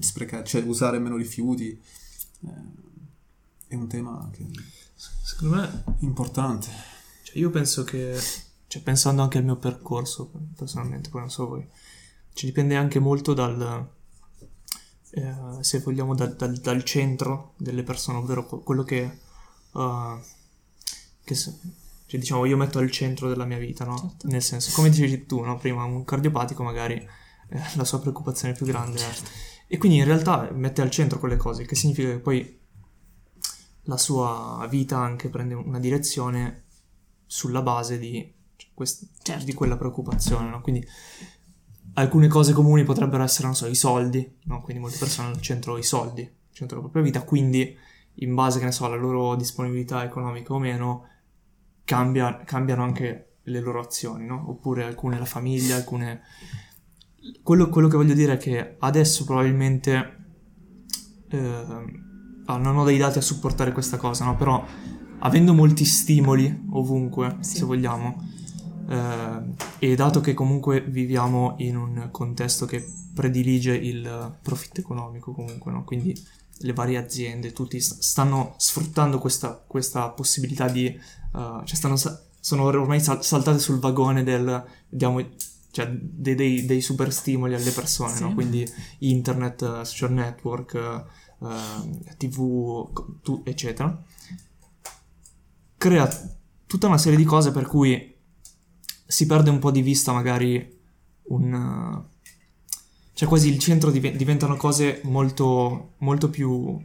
sprecare, cioè usare meno rifiuti eh, è un tema che secondo me è importante. Cioè io penso che, cioè pensando anche al mio percorso personalmente, poi non so voi, ci dipende anche molto dal, eh, se vogliamo, dal, dal, dal, centro delle persone, ovvero quello che, uh, che cioè, diciamo io metto al centro della mia vita, no? Certo. Nel senso, come dicevi tu, no? Prima un cardiopatico magari eh, la sua preoccupazione più grande certo. E quindi in realtà mette al centro quelle cose, che significa che poi la sua vita anche prende una direzione sulla base di, cioè, quest- certo. di quella preoccupazione, no? Quindi alcune cose comuni potrebbero essere, non so, i soldi, no? Quindi molte persone al centro i soldi, al centro della propria vita, quindi in base, che ne so, alla loro disponibilità economica o meno, cambia, cambiano anche le loro azioni, no? Oppure alcune la famiglia, alcune... Quello, quello che voglio dire è che adesso probabilmente... Eh, ah, non ho dei dati a supportare questa cosa, no? Però avendo molti stimoli ovunque, sì. se vogliamo, eh, e dato che comunque viviamo in un contesto che predilige il profitto economico comunque, no? quindi le varie aziende, tutti stanno sfruttando questa, questa possibilità di... Uh, cioè stanno, sono ormai sal- saltate sul vagone del... Diamo, cioè dei, dei, dei, super stimoli alle persone, sì. no? quindi internet, social network, uh, tv, tu, eccetera. Crea tutta una serie di cose per cui si perde un po' di vista magari un... cioè quasi il centro div- diventano cose molto, molto più,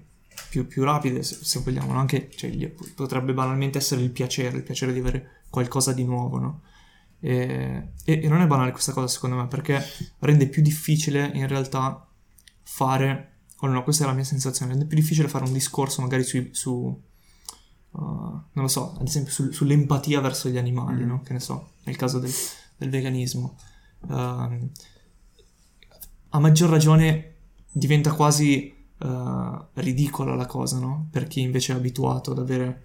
più, più rapide se, se vogliamo, no? anche cioè, potrebbe banalmente essere il piacere, il piacere di avere qualcosa di nuovo, no? E, e non è banale questa cosa secondo me perché rende più difficile in realtà fare, o no, questa è la mia sensazione, rende più difficile fare un discorso magari sui, su Uh, non lo so, ad esempio sul, sull'empatia verso gli animali, mm. no? Che ne so, nel caso del, del veganismo. Uh, a maggior ragione diventa quasi uh, ridicola la cosa, no? Per chi invece è abituato ad avere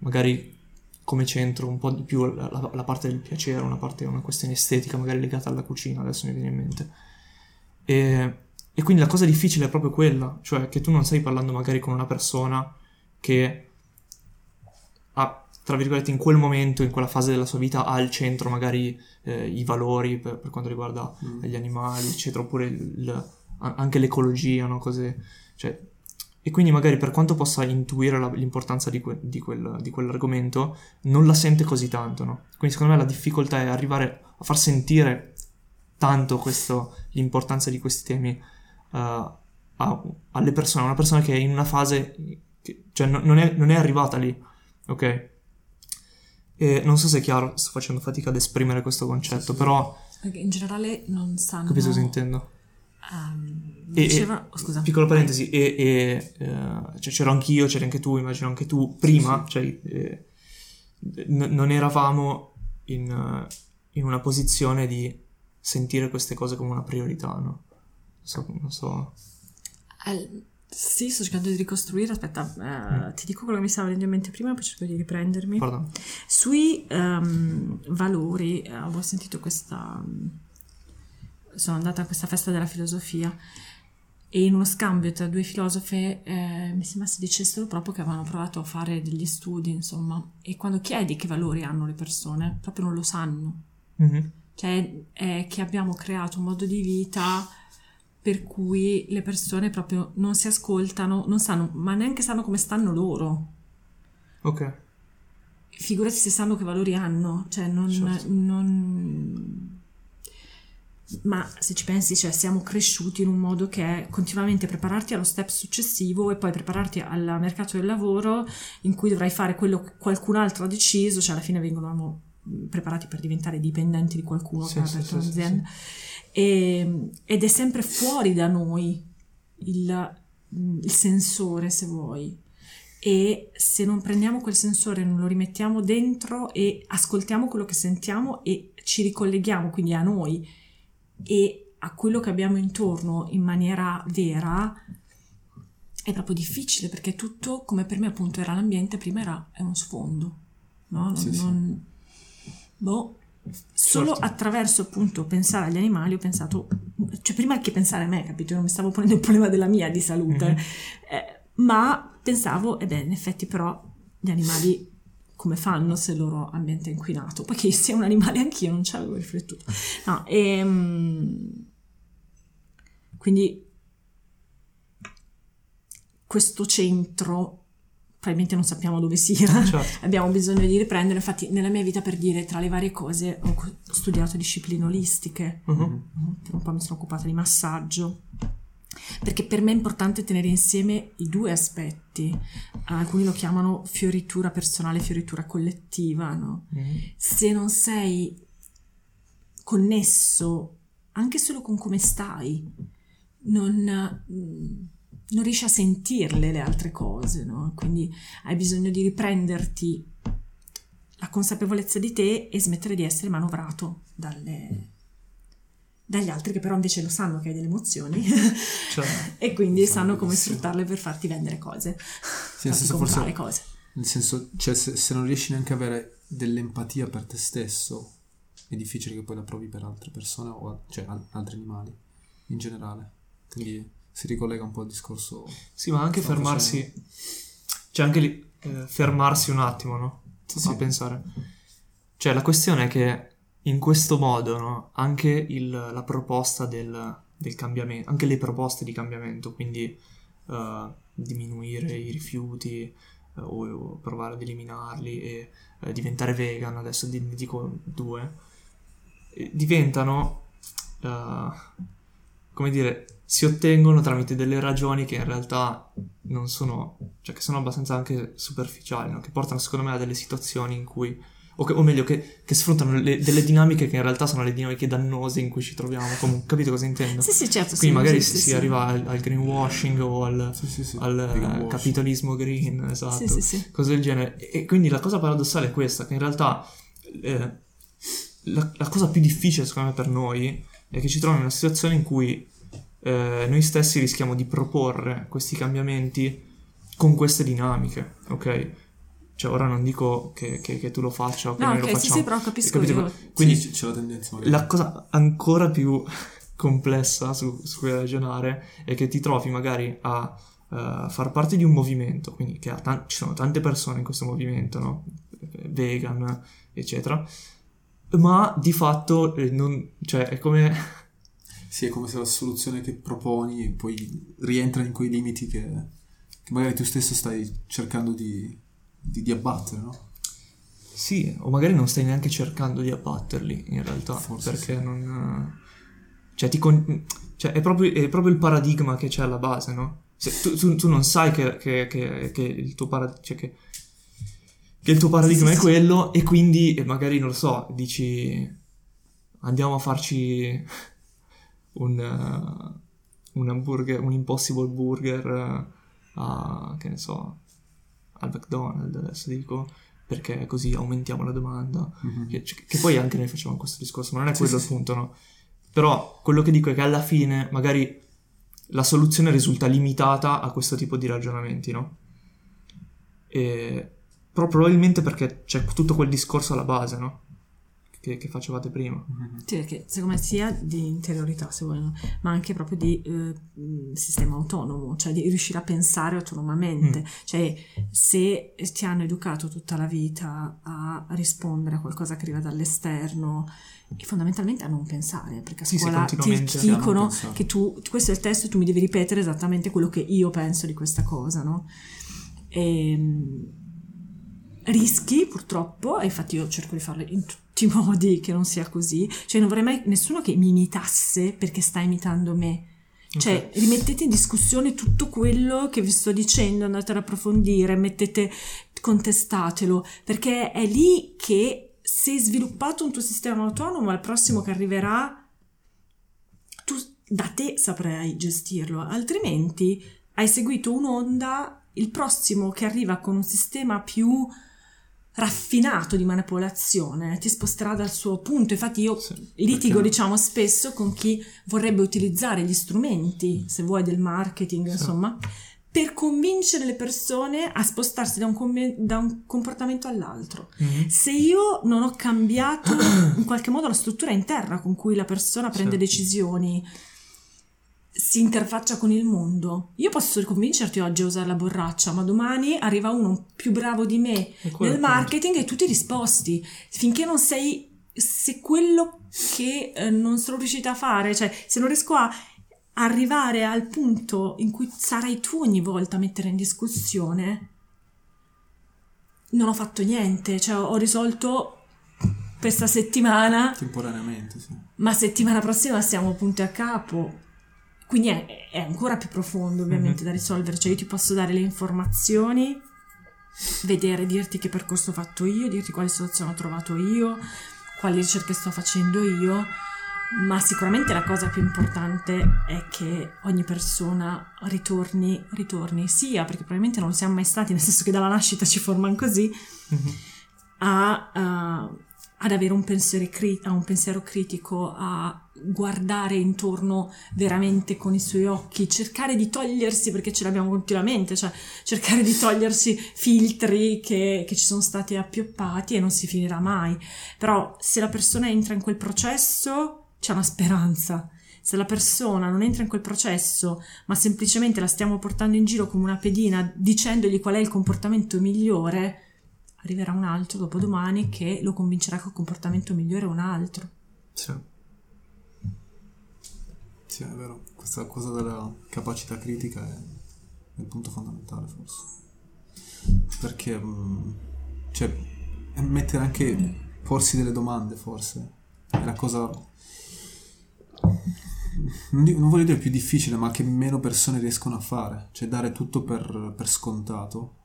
magari come centro un po' di più la, la, la parte del piacere, una parte, una questione estetica magari legata alla cucina, adesso mi viene in mente. E, e quindi la cosa difficile è proprio quella, cioè che tu non stai parlando magari con una persona che ha, tra virgolette, in quel momento, in quella fase della sua vita, ha al centro magari eh, i valori per, per, quanto riguarda mm. gli animali, eccetera, oppure il, anche l'ecologia, no? Cose, cioè, e quindi magari per quanto possa intuire la, l'importanza di, que, di, quel, di, quell'argomento, non la sente così tanto, no? Quindi secondo me la difficoltà è arrivare a far sentire tanto questo, l'importanza di questi temi a, alle persone, una persona che è in una fase, che, cioè non è, non è arrivata lì, ok? E non so se è chiaro, sto facendo fatica ad esprimere questo concetto, sì, sì. però... Perché in generale non sanno... Capisco cosa intendo. Um, diceva... e, oh, scusa. Piccola parentesi, e, e uh, cioè, c'ero anch'io, c'eri anche tu, immagino anche tu, prima, sì, cioè eh, n- non eravamo in, in, una posizione di sentire queste cose come una priorità, no? Non so... Non so. Al sì, sto cercando di ricostruire. Aspetta, uh, mm. ti dico quello che mi stava venendo in mente prima, poi cerco di riprendermi. Pardon. Sui um, valori, uh, avevo sentito questa. sono andata a questa festa della filosofia e in uno scambio tra due filosofe eh, mi sembra si dicessero proprio che avevano provato a fare degli studi, insomma, e quando chiedi che valori hanno le persone, proprio non lo sanno. Mm-hmm. Cioè, è che abbiamo creato un modo di vita per cui le persone proprio non si ascoltano, non sanno, ma neanche sanno come stanno loro. Ok. Figurati se sanno che valori hanno, cioè non, certo. non... Ma se ci pensi, cioè siamo cresciuti in un modo che è continuamente prepararti allo step successivo e poi prepararti al mercato del lavoro in cui dovrai fare quello che qualcun altro ha deciso, cioè alla fine vengono preparati per diventare dipendenti di qualcuno sì, che ha aperto sì, un'azienda. Sì, e, ed è sempre fuori da noi il, il sensore, se vuoi. e se non prendiamo quel sensore, non lo rimettiamo dentro e ascoltiamo quello che sentiamo e ci ricolleghiamo quindi a noi e a quello che abbiamo intorno in maniera vera, è proprio difficile perché tutto, come per me appunto era l'ambiente, prima era è uno sfondo, no? Non, Sì, sì. non- boh, solo Certo. attraverso appunto pensare agli animali ho pensato, cioè prima che pensare a me, capito? Non mi stavo ponendo il problema della mia di salute, Mhm. eh, ma pensavo, e beh, in effetti però gli animali come fanno se il loro ambiente è inquinato? Poi che io sia un animale anch'io non ci avevo riflettuto. No, ehm, quindi questo centro probabilmente non sappiamo dove sia. Certo. Abbiamo bisogno di riprendere, infatti nella mia vita per dire tra le varie cose ho studiato discipline olistiche, per un po' mi sono occupata di massaggio, perché per me è importante tenere insieme i due aspetti, alcuni lo chiamano fioritura personale, fioritura collettiva, no? Mhm. Se non sei connesso anche solo con come stai, non, mm, non riesci a sentirle le altre cose, no? Quindi hai bisogno di riprenderti la consapevolezza di te e smettere di essere manovrato dalle- dagli altri che però invece lo sanno che hai delle emozioni Certo. e quindi Sanno come sfruttarle per farti vendere cose, Sì, farti senso comprare forse cose. Nel senso, cioè, se, se non riesci neanche a avere dell'empatia per te stesso, è difficile che poi la provi per altre persone o cioè al- altri animali in generale. Quindi si ricollega un po' al discorso. Sì, ma anche fermarsi. Cioè, anche lì, eh, fermarsi un attimo, no? Sì, A sì. pensare. Cioè, la questione è che in questo modo, no? Anche il- la proposta del, del cambiamento, anche le proposte di cambiamento, quindi eh, diminuire i rifiuti eh, o, o provare ad eliminarli e eh, diventare vegan, adesso ne dico due, eh, diventano, eh, come dire, si ottengono tramite delle ragioni che in realtà non sono, cioè che sono abbastanza anche superficiali, no? che portano secondo me a delle situazioni in cui, o, che- o meglio, che, che sfruttano le- delle dinamiche che in realtà sono le dinamiche dannose in cui ci troviamo. Comunque, capito cosa intendo? Sì, sì, certo. Quindi sì, magari sì, si, sì, arriva al, al greenwashing o al, Sì, sì, sì. al eh, washing. capitalismo green, esatto Sì, sì, sì. cose del genere. E e quindi la cosa paradossale è questa, che in realtà eh, la, la cosa più difficile secondo me per noi è che ci troviamo in una situazione in cui eh, noi stessi rischiamo di proporre questi cambiamenti con queste dinamiche, ok? Cioè ora non dico che, che- che tu lo faccia o che No, noi lo ok, sì, facciamo. sì, però capisco Capito? io. Quindi Sì, c'è la tendenza magari. la cosa ancora più complessa su, su cui ragionare è che ti trovi magari a eh, far parte di un movimento, quindi che ha tan- ci sono tante persone in questo movimento, no? Vegan, eccetera, ma di fatto eh, non, cioè è come Sì, è come se la soluzione che proponi poi rientra in quei limiti che, che magari tu stesso stai cercando di, di- di abbattere, no? Sì, o magari non stai neanche cercando di abbatterli in realtà, Forse perché sì. non... Cioè, ti con- cioè, è, proprio, è proprio il paradigma che c'è alla base, no? Se tu, tu- tu non sai che, che- che- che il tuo paradigma... Cioè che, che il tuo paradigma Sì, sì, è quello e quindi eh, magari, non lo so, dici... Andiamo a farci un, eh, un hamburger, un impossible burger eh, a, che ne so, al McDonald's adesso dico perché così aumentiamo la domanda. Che, cioè, che poi anche noi facciamo questo discorso, ma non è Sì, quello sì, il punto, no? Però quello che dico è che alla fine magari la soluzione risulta limitata a questo tipo di ragionamenti, no? E, però probabilmente perché c'è tutto quel discorso alla base, no? Che, che facevate prima. Sì, perché secondo me sia di interiorità, se vogliono, ma anche proprio di eh, mh, sistema autonomo, cioè di riuscire a pensare autonomamente. Cioè, se ti hanno educato tutta la vita a rispondere a qualcosa che arriva dall'esterno e fondamentalmente a non pensare, perché a Sì, sì, scuola ti, ti dicono che tu, questo è il testo e tu mi devi ripetere esattamente quello che io penso di questa cosa, no? E, rischi purtroppo, e infatti io cerco di farlo in tutti i modi che non sia così, cioè non vorrei mai nessuno che mi imitasse perché sta imitando me. Cioè, rimettete in discussione tutto quello che vi sto dicendo, andate ad approfondire, mettete, contestatelo, perché è lì che se hai sviluppato un tuo sistema autonomo, al prossimo che arriverà, tu da te saprai gestirlo, altrimenti hai seguito un'onda il prossimo che arriva con un sistema più raffinato di manipolazione ti sposterà dal suo punto. Infatti io Sì, litigo, perché- diciamo, spesso con chi vorrebbe utilizzare gli strumenti, se vuoi, del marketing, insomma, per convincere le persone a spostarsi da un, com- da un comportamento all'altro. Mhm. Se io non ho cambiato in qualche modo la struttura interna con cui la persona prende Sì. decisioni, si interfaccia con il mondo, io posso convincerti oggi a usare la borraccia, ma domani arriva uno più bravo di me nel il punto. marketing e tu ti risposti. Finché non sei, se quello che eh, non sono riuscita a fare, cioè se non riesco a arrivare al punto in cui sarai tu ogni volta a mettere in discussione, non ho fatto niente, cioè ho risolto questa settimana, Temporaneamente, sì. ma settimana prossima siamo punti a capo. Quindi è, è ancora più profondo ovviamente Mhm. da risolvere, cioè io ti posso dare le informazioni, vedere, dirti che percorso ho fatto io, dirti quali soluzioni ho trovato io, quali ricerche sto facendo io, ma sicuramente la cosa più importante è che ogni persona ritorni, ritorni sia, perché probabilmente non siamo mai stati, nel senso che dalla nascita ci formano così, Mhm. a, a- ad avere un pensiero, cri- un pensiero critico, a guardare intorno veramente con i suoi occhi, cercare di togliersi, perché ce l'abbiamo continuamente, cioè cercare di togliersi filtri che, che ci sono stati appioppati e non si finirà mai. Però se la persona entra in quel processo c'è una speranza. Se la persona non entra in quel processo, ma semplicemente la stiamo portando in giro come una pedina dicendogli qual è il comportamento migliore, arriverà un altro dopodomani che lo convincerà che il comportamento migliore è un altro. Sì. Sì, è vero. Questa cosa della capacità critica è il punto fondamentale, forse. Perché, mm, cioè, è mettere anche, porsi delle domande, forse. È la cosa, non, voglio dire più difficile, ma che meno persone riescono a fare. Cioè, dare tutto per, per scontato.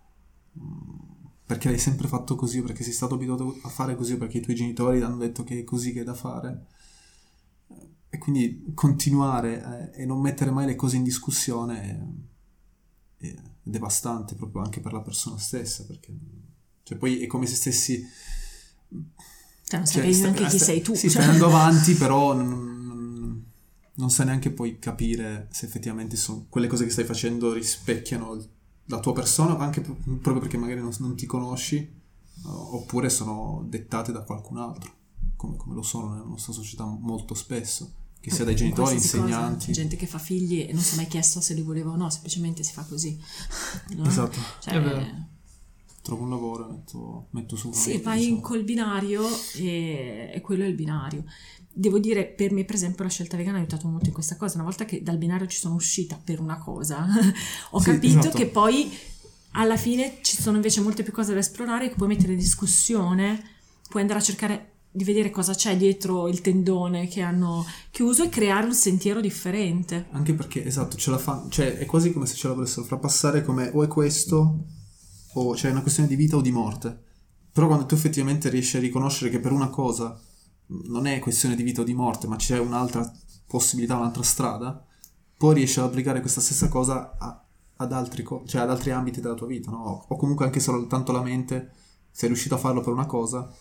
Mm, Perché l'hai sempre fatto così, perché sei stato abituato a fare così, perché i tuoi genitori ti hanno detto che è così che è da fare e quindi continuare eh, e non mettere mai le cose in discussione è, è devastante proprio anche per la persona stessa perché cioè, poi è come se stessi Cioè, non cioè, sai sta- neanche chi sta- sei tu. sì, cioè. stai andando avanti però non, non, non sai neanche poi capire se effettivamente sono, quelle cose che stai facendo rispecchiano il- la tua persona anche pro- proprio perché magari non, non ti conosci eh, oppure sono dettate da qualcun altro come, come lo sono nella nostra società molto spesso che sia dai In genitori, cosa, insegnanti C'è gente che fa figli e non si è mai chiesto se li voleva o no, semplicemente si fa così. No? esatto Cioè, È vero. trovo un lavoro e metto, metto su Sì, vai diciamo. col binario e, e quello è il binario. Devo dire, per me, per esempio, la scelta vegana ha aiutato molto in questa cosa. Una volta che dal binario ci sono uscita per una cosa, ho Sì, capito esatto. che poi alla fine ci sono invece molte più cose da esplorare che puoi mettere in discussione, puoi andare a cercare di vedere cosa c'è dietro il tendone che hanno chiuso e creare un sentiero differente. Anche perché, esatto, ce la fa, cioè è quasi come se ce la volessero far passare come o è questo, o cioè è una questione di vita o di morte. Però quando tu effettivamente riesci a riconoscere che per una cosa non è questione di vita o di morte, ma c'è un'altra possibilità, un'altra strada, poi riesci ad applicare questa stessa cosa a- ad, altri co- cioè ad altri ambiti della tua vita, no? O comunque anche soltanto la mente, sei riuscito a farlo per una cosa,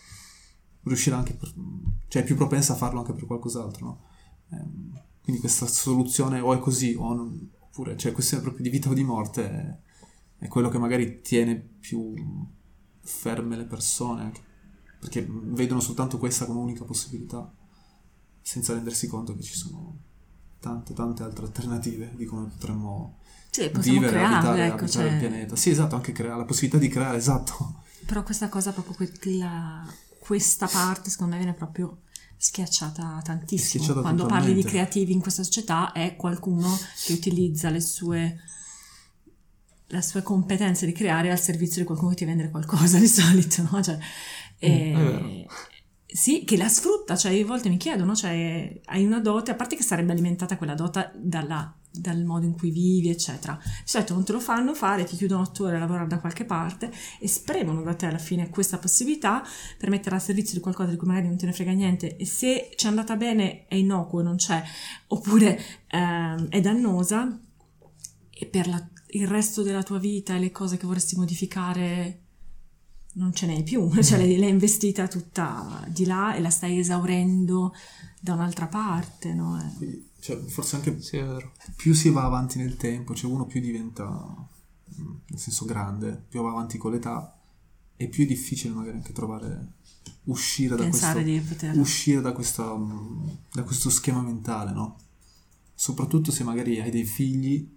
riuscirà anche per, cioè è più propensa a farlo anche per qualcos'altro, no? Ehm, quindi questa soluzione o è così o non, oppure cioè questione proprio di vita o di morte è, è quello che magari tiene più ferme le persone anche perché vedono soltanto questa come unica possibilità senza rendersi conto che ci sono tante tante altre alternative di come potremmo Sì, vivere, crearle, abitare, ecco, abitare il cioè- pianeta sì esatto anche creare la possibilità di creare esatto Però questa cosa, proprio quella- questa parte, secondo me, viene proprio schiacciata tantissimo. Schiacciata Quando parli di creativi in questa società è qualcuno che utilizza le sue, le sue competenze di creare al servizio di qualcuno che ti vende qualcosa di solito, no? Cioè, Mm, vero. sì, che la sfrutta, cioè a volte mi chiedono, cioè hai una dote, a parte che sarebbe alimentata quella dote dalla- dal modo in cui vivi, eccetera. Di solito non te lo fanno fare, ti chiudono otto ore a lavorare da qualche parte e spremono da te alla fine questa possibilità per mettere al servizio di qualcosa di cui magari non te ne frega niente e se ci è andata bene è innocuo, non c'è, oppure ehm, è dannosa e per la il resto della tua vita e le cose che vorresti modificare non ce n'è più, cioè l'hai, l'hai investita tutta di là e la stai esaurendo da un'altra parte, no? Eh. Quindi, cioè, forse anche Sì, è vero. più si va avanti nel tempo, cioè uno più diventa, mm, nel senso grande, più va avanti con l'età, e più è difficile magari anche trovare, uscire da Pensare questo, di poter... uscire da, questa, mm, da questo schema mentale, no? Soprattutto se magari hai dei figli,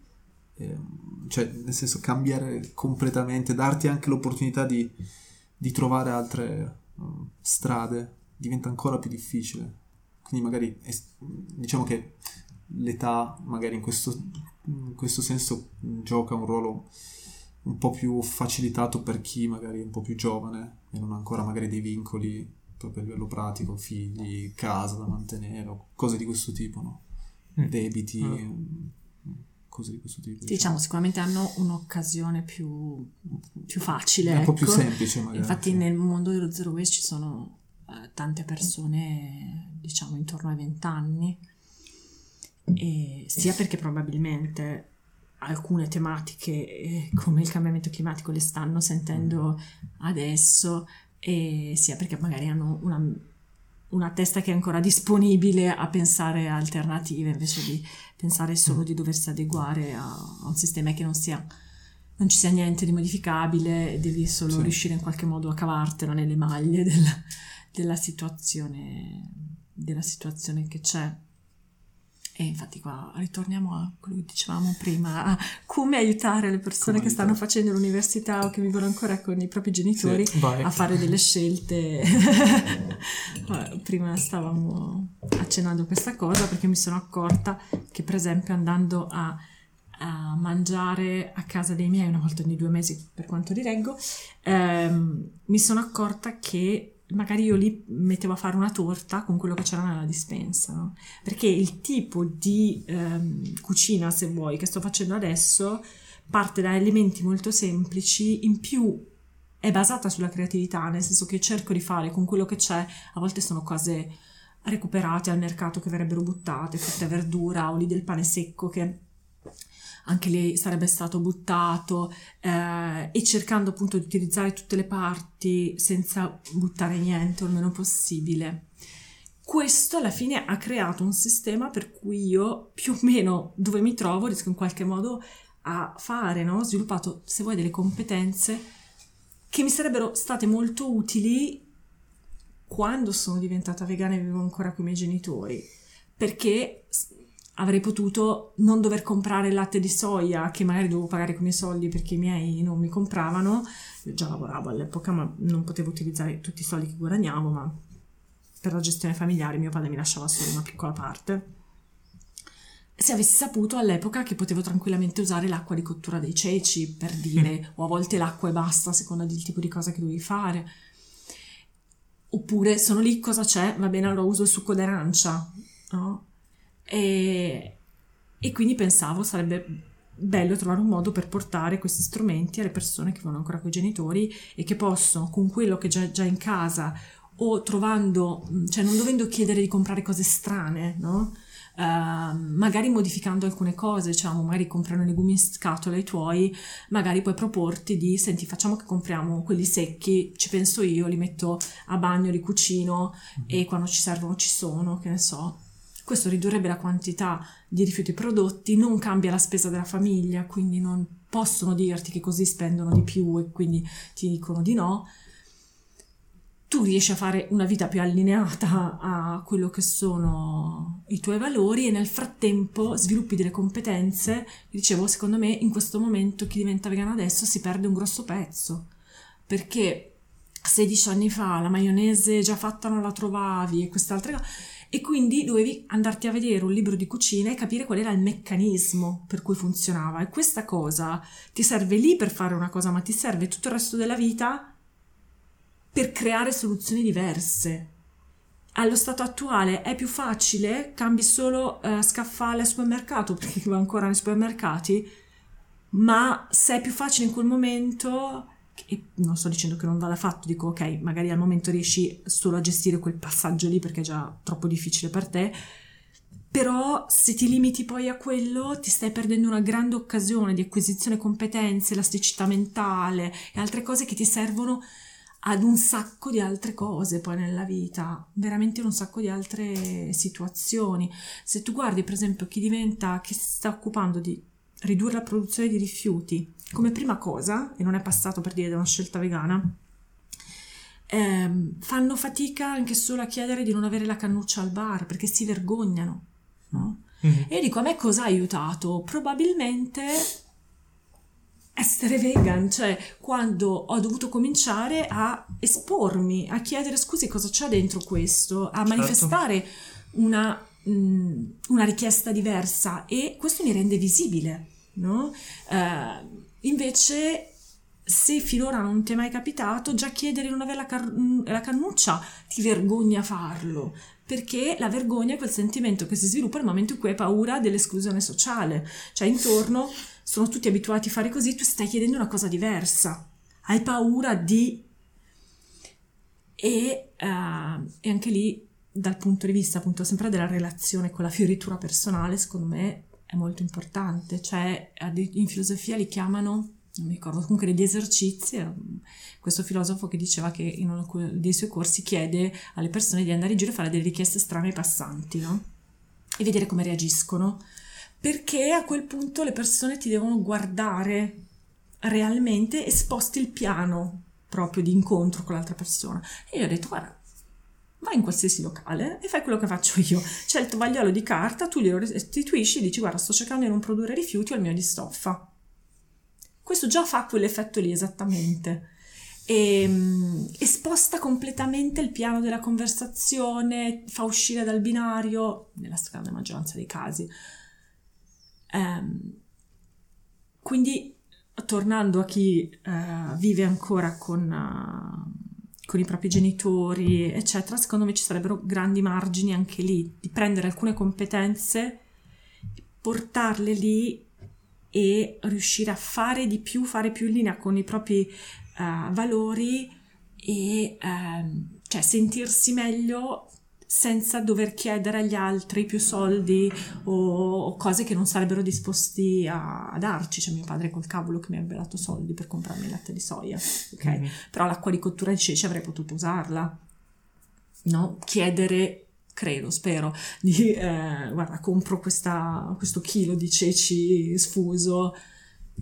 ehm, cioè nel senso cambiare completamente, darti anche l'opportunità di, di trovare altre mm, strade, diventa ancora più difficile. Quindi magari es- diciamo che l'età magari in questo, in questo senso gioca un ruolo un po' più facilitato per chi magari è un po' più giovane e non ha ancora magari dei vincoli proprio a livello pratico, figli, casa da mantenere, o cose di questo tipo, no? Mm. Debiti, Mm. Mm, cose di questo tipo. Diciamo, sicuramente hanno un'occasione più, più facile. È un po' più ecco. semplice magari. Infatti sì. nel mondo dello zero waste ci sono eh, tante persone, diciamo, intorno ai 20 anni, e sia perché probabilmente alcune tematiche eh, come il cambiamento climatico le stanno sentendo adesso, e sia perché magari hanno una, una testa che è ancora disponibile a pensare a alternative invece di pensare solo di doversi adeguare a, a un sistema che non sia non ci sia niente di modificabile, devi solo Sì. riuscire in qualche modo a cavartelo nelle maglie della, della situazione della situazione che c'è. E infatti qua ritorniamo a quello che dicevamo prima, a come aiutare le persone Come che stanno aiutare. facendo l'università o che vivono ancora con i propri genitori Vai. a fare delle scelte. Prima stavamo accennando questa cosa perché mi sono accorta che per esempio andando a, a mangiare a casa dei miei una volta ogni due mesi per quanto li reggo, ehm, mi sono accorta che magari io lì mettevo a fare una torta con quello che c'era nella dispensa, no? perché il tipo di ehm, cucina, se vuoi, che sto facendo adesso parte da elementi molto semplici, in più è basata sulla creatività, nel senso che cerco di fare con quello che c'è, a volte sono cose recuperate al mercato che verrebbero buttate, frutta e verdura, oli del pane secco che anche lì sarebbe stato buttato eh, e cercando appunto di utilizzare tutte le parti senza buttare niente o il meno possibile. Questo alla fine ha creato un sistema per cui io più o meno dove mi trovo riesco in qualche modo a fare, no? ho sviluppato se vuoi delle competenze che mi sarebbero state molto utili quando sono diventata vegana e vivo ancora con i miei genitori, perché avrei potuto non dover comprare il latte di soia che magari dovevo pagare con i miei soldi perché i miei non mi compravano. Io già lavoravo all'epoca, ma non potevo utilizzare tutti i soldi che guadagnavo, ma per la gestione familiare mio padre mi lasciava solo una piccola parte. Se avessi saputo all'epoca che potevo tranquillamente usare l'acqua di cottura dei ceci, per dire, o a volte l'acqua e basta, a seconda del tipo di cosa che dovevi fare. Oppure sono lì, cosa c'è? Va bene, allora uso il succo d'arancia, no? E, e quindi pensavo sarebbe bello trovare un modo per portare questi strumenti alle persone che vivono ancora con i genitori e che possono, con quello che già, già in casa o trovando, cioè non dovendo chiedere di comprare cose strane, no? Uh, magari modificando alcune cose, diciamo, magari comprano legumi in scatola i tuoi, magari puoi proporti di, senti, facciamo che compriamo quelli secchi, ci penso io, li metto a bagno, li cucino e quando ci servono ci sono, che ne so. Questo ridurrebbe la quantità di rifiuti prodotti, non cambia la spesa della famiglia, quindi non possono dirti che così spendono di più e quindi ti dicono di no. Tu riesci a fare una vita più allineata a quello che sono i tuoi valori e nel frattempo sviluppi delle competenze. Dicevo, secondo me in questo momento chi diventa vegano adesso si perde un grosso pezzo, perché 16 anni fa la maionese già fatta non la trovavi e quest'altra cosa e quindi dovevi andarti a vedere un libro di cucina e capire qual era il meccanismo per cui funzionava. E questa cosa ti serve lì per fare una cosa ma ti serve tutto il resto della vita per creare soluzioni diverse. Allo stato attuale è più facile cambi solo uh, scaffale al supermercato perché va ancora nei supermercati ma se è più facile in quel momento e non sto dicendo che non vada fatto, dico ok, magari al momento riesci solo a gestire quel passaggio lì perché è già troppo difficile per te, però se ti limiti poi a quello ti stai perdendo una grande occasione di acquisizione competenze, elasticità mentale e altre cose che ti servono ad un sacco di altre cose poi nella vita, veramente un sacco di altre situazioni. Se tu guardi per esempio chi diventa, chi si sta occupando di ridurre la produzione di rifiuti come prima cosa, e non è passato per dire da una scelta vegana, ehm, fanno fatica anche solo a chiedere di non avere la cannuccia al bar perché si vergognano. No? Mhm. E io dico, a me cosa ha aiutato? Probabilmente essere vegan, cioè quando ho dovuto cominciare a espormi, a chiedere scusi cosa c'è dentro questo, a Certo. manifestare una, mh, una richiesta diversa e questo mi rende visibile, no? Eh, invece se finora non ti è mai capitato, già chiedere di non avere la, car- la cannuccia ti vergogna farlo, perché la vergogna è quel sentimento che si sviluppa nel momento in cui hai paura dell'esclusione sociale, cioè intorno sono tutti abituati a fare così, tu stai chiedendo una cosa diversa, hai paura di... E, eh, e anche lì, dal punto di vista appunto sempre della relazione con la fioritura personale, secondo me è molto importante, cioè in filosofia li chiamano, non mi ricordo, comunque degli esercizi, eh, questo filosofo che diceva che in uno dei suoi corsi chiede alle persone di andare in giro a fare delle richieste strane ai passanti, no? E vedere come reagiscono perché a quel punto le persone ti devono guardare realmente e sposti il piano proprio di incontro con l'altra persona. E io ho detto, guarda, vai in qualsiasi locale e fai quello che faccio io. C'è il tovagliolo di carta, tu glielo restituisci e dici, guarda, sto cercando di non produrre rifiuti, ho il mio di stoffa. Questo già fa quell'effetto lì esattamente. E, mm, e sposta completamente il piano della conversazione, fa uscire dal binario, nella stragrande maggioranza dei casi. Ehm, quindi, tornando a chi eh, vive ancora con, eh, con i propri genitori, eccetera, secondo me ci sarebbero grandi margini anche lì di prendere alcune competenze, portarle lì e riuscire a fare di più, fare più in linea con i propri eh, valori e ehm, cioè sentirsi meglio senza dover chiedere agli altri più soldi o, o cose che non sarebbero disposti a, a darci. Cioè mio padre col cavolo che mi avrebbe dato soldi per comprarmi il latte di soia, ok? Mhm. Però l'acqua di cottura di ceci avrei potuto usarla, no? Chiedere, credo, spero, di eh, guarda, compro questa- questo chilo di ceci sfuso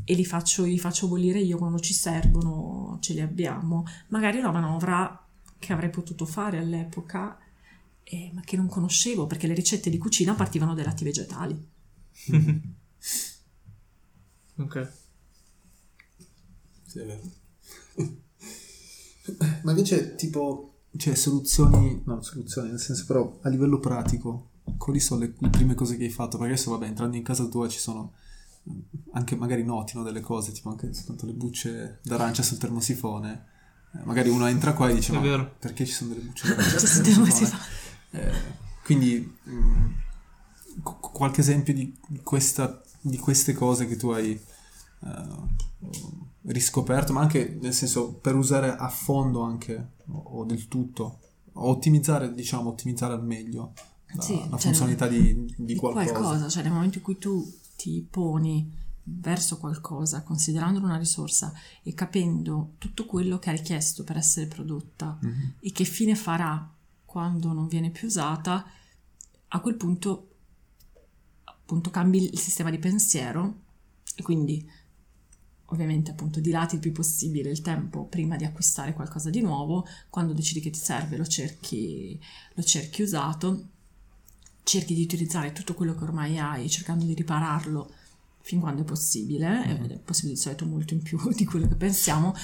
e li faccio, li faccio bollire io quando ci servono, ce li abbiamo. Magari una manovra che avrei potuto fare all'epoca, eh, ma che non conoscevo perché le ricette di cucina partivano dai latti vegetali. ok. Sì, è vero. Ma invece, tipo, cioè, soluzioni, no, soluzioni, nel senso, però, a livello pratico, quali sono le, le prime cose che hai fatto? Perché adesso, vabbè, entrando in casa tua ci sono mm, anche magari notino delle cose, tipo anche soltanto le bucce d'arancia sul termosifone. Eh, magari uno entra qua e dice, ma perché ci sono delle bucce d'arancia sul Sul termosifone? Eh, quindi, mm, qu- qualche esempio di, questa, di queste cose che tu hai eh, riscoperto, ma anche nel senso per usare a fondo anche o, del tutto, ottimizzare, diciamo, ottimizzare al meglio la, Sì, la cioè, funzionalità di, di di qualcosa. qualcosa, cioè nel momento in cui tu ti poni verso qualcosa, considerandolo una risorsa e capendo tutto quello che ha richiesto per essere prodotta Mhm. e che fine farà quando non viene più usata, a quel punto appunto cambi il sistema di pensiero e quindi ovviamente appunto dilati il più possibile il tempo prima di acquistare qualcosa di nuovo, quando decidi che ti serve lo cerchi, lo cerchi usato, cerchi di utilizzare tutto quello che ormai hai cercando di ripararlo fin quando è possibile, ed è possibile di solito molto in più di quello che pensiamo,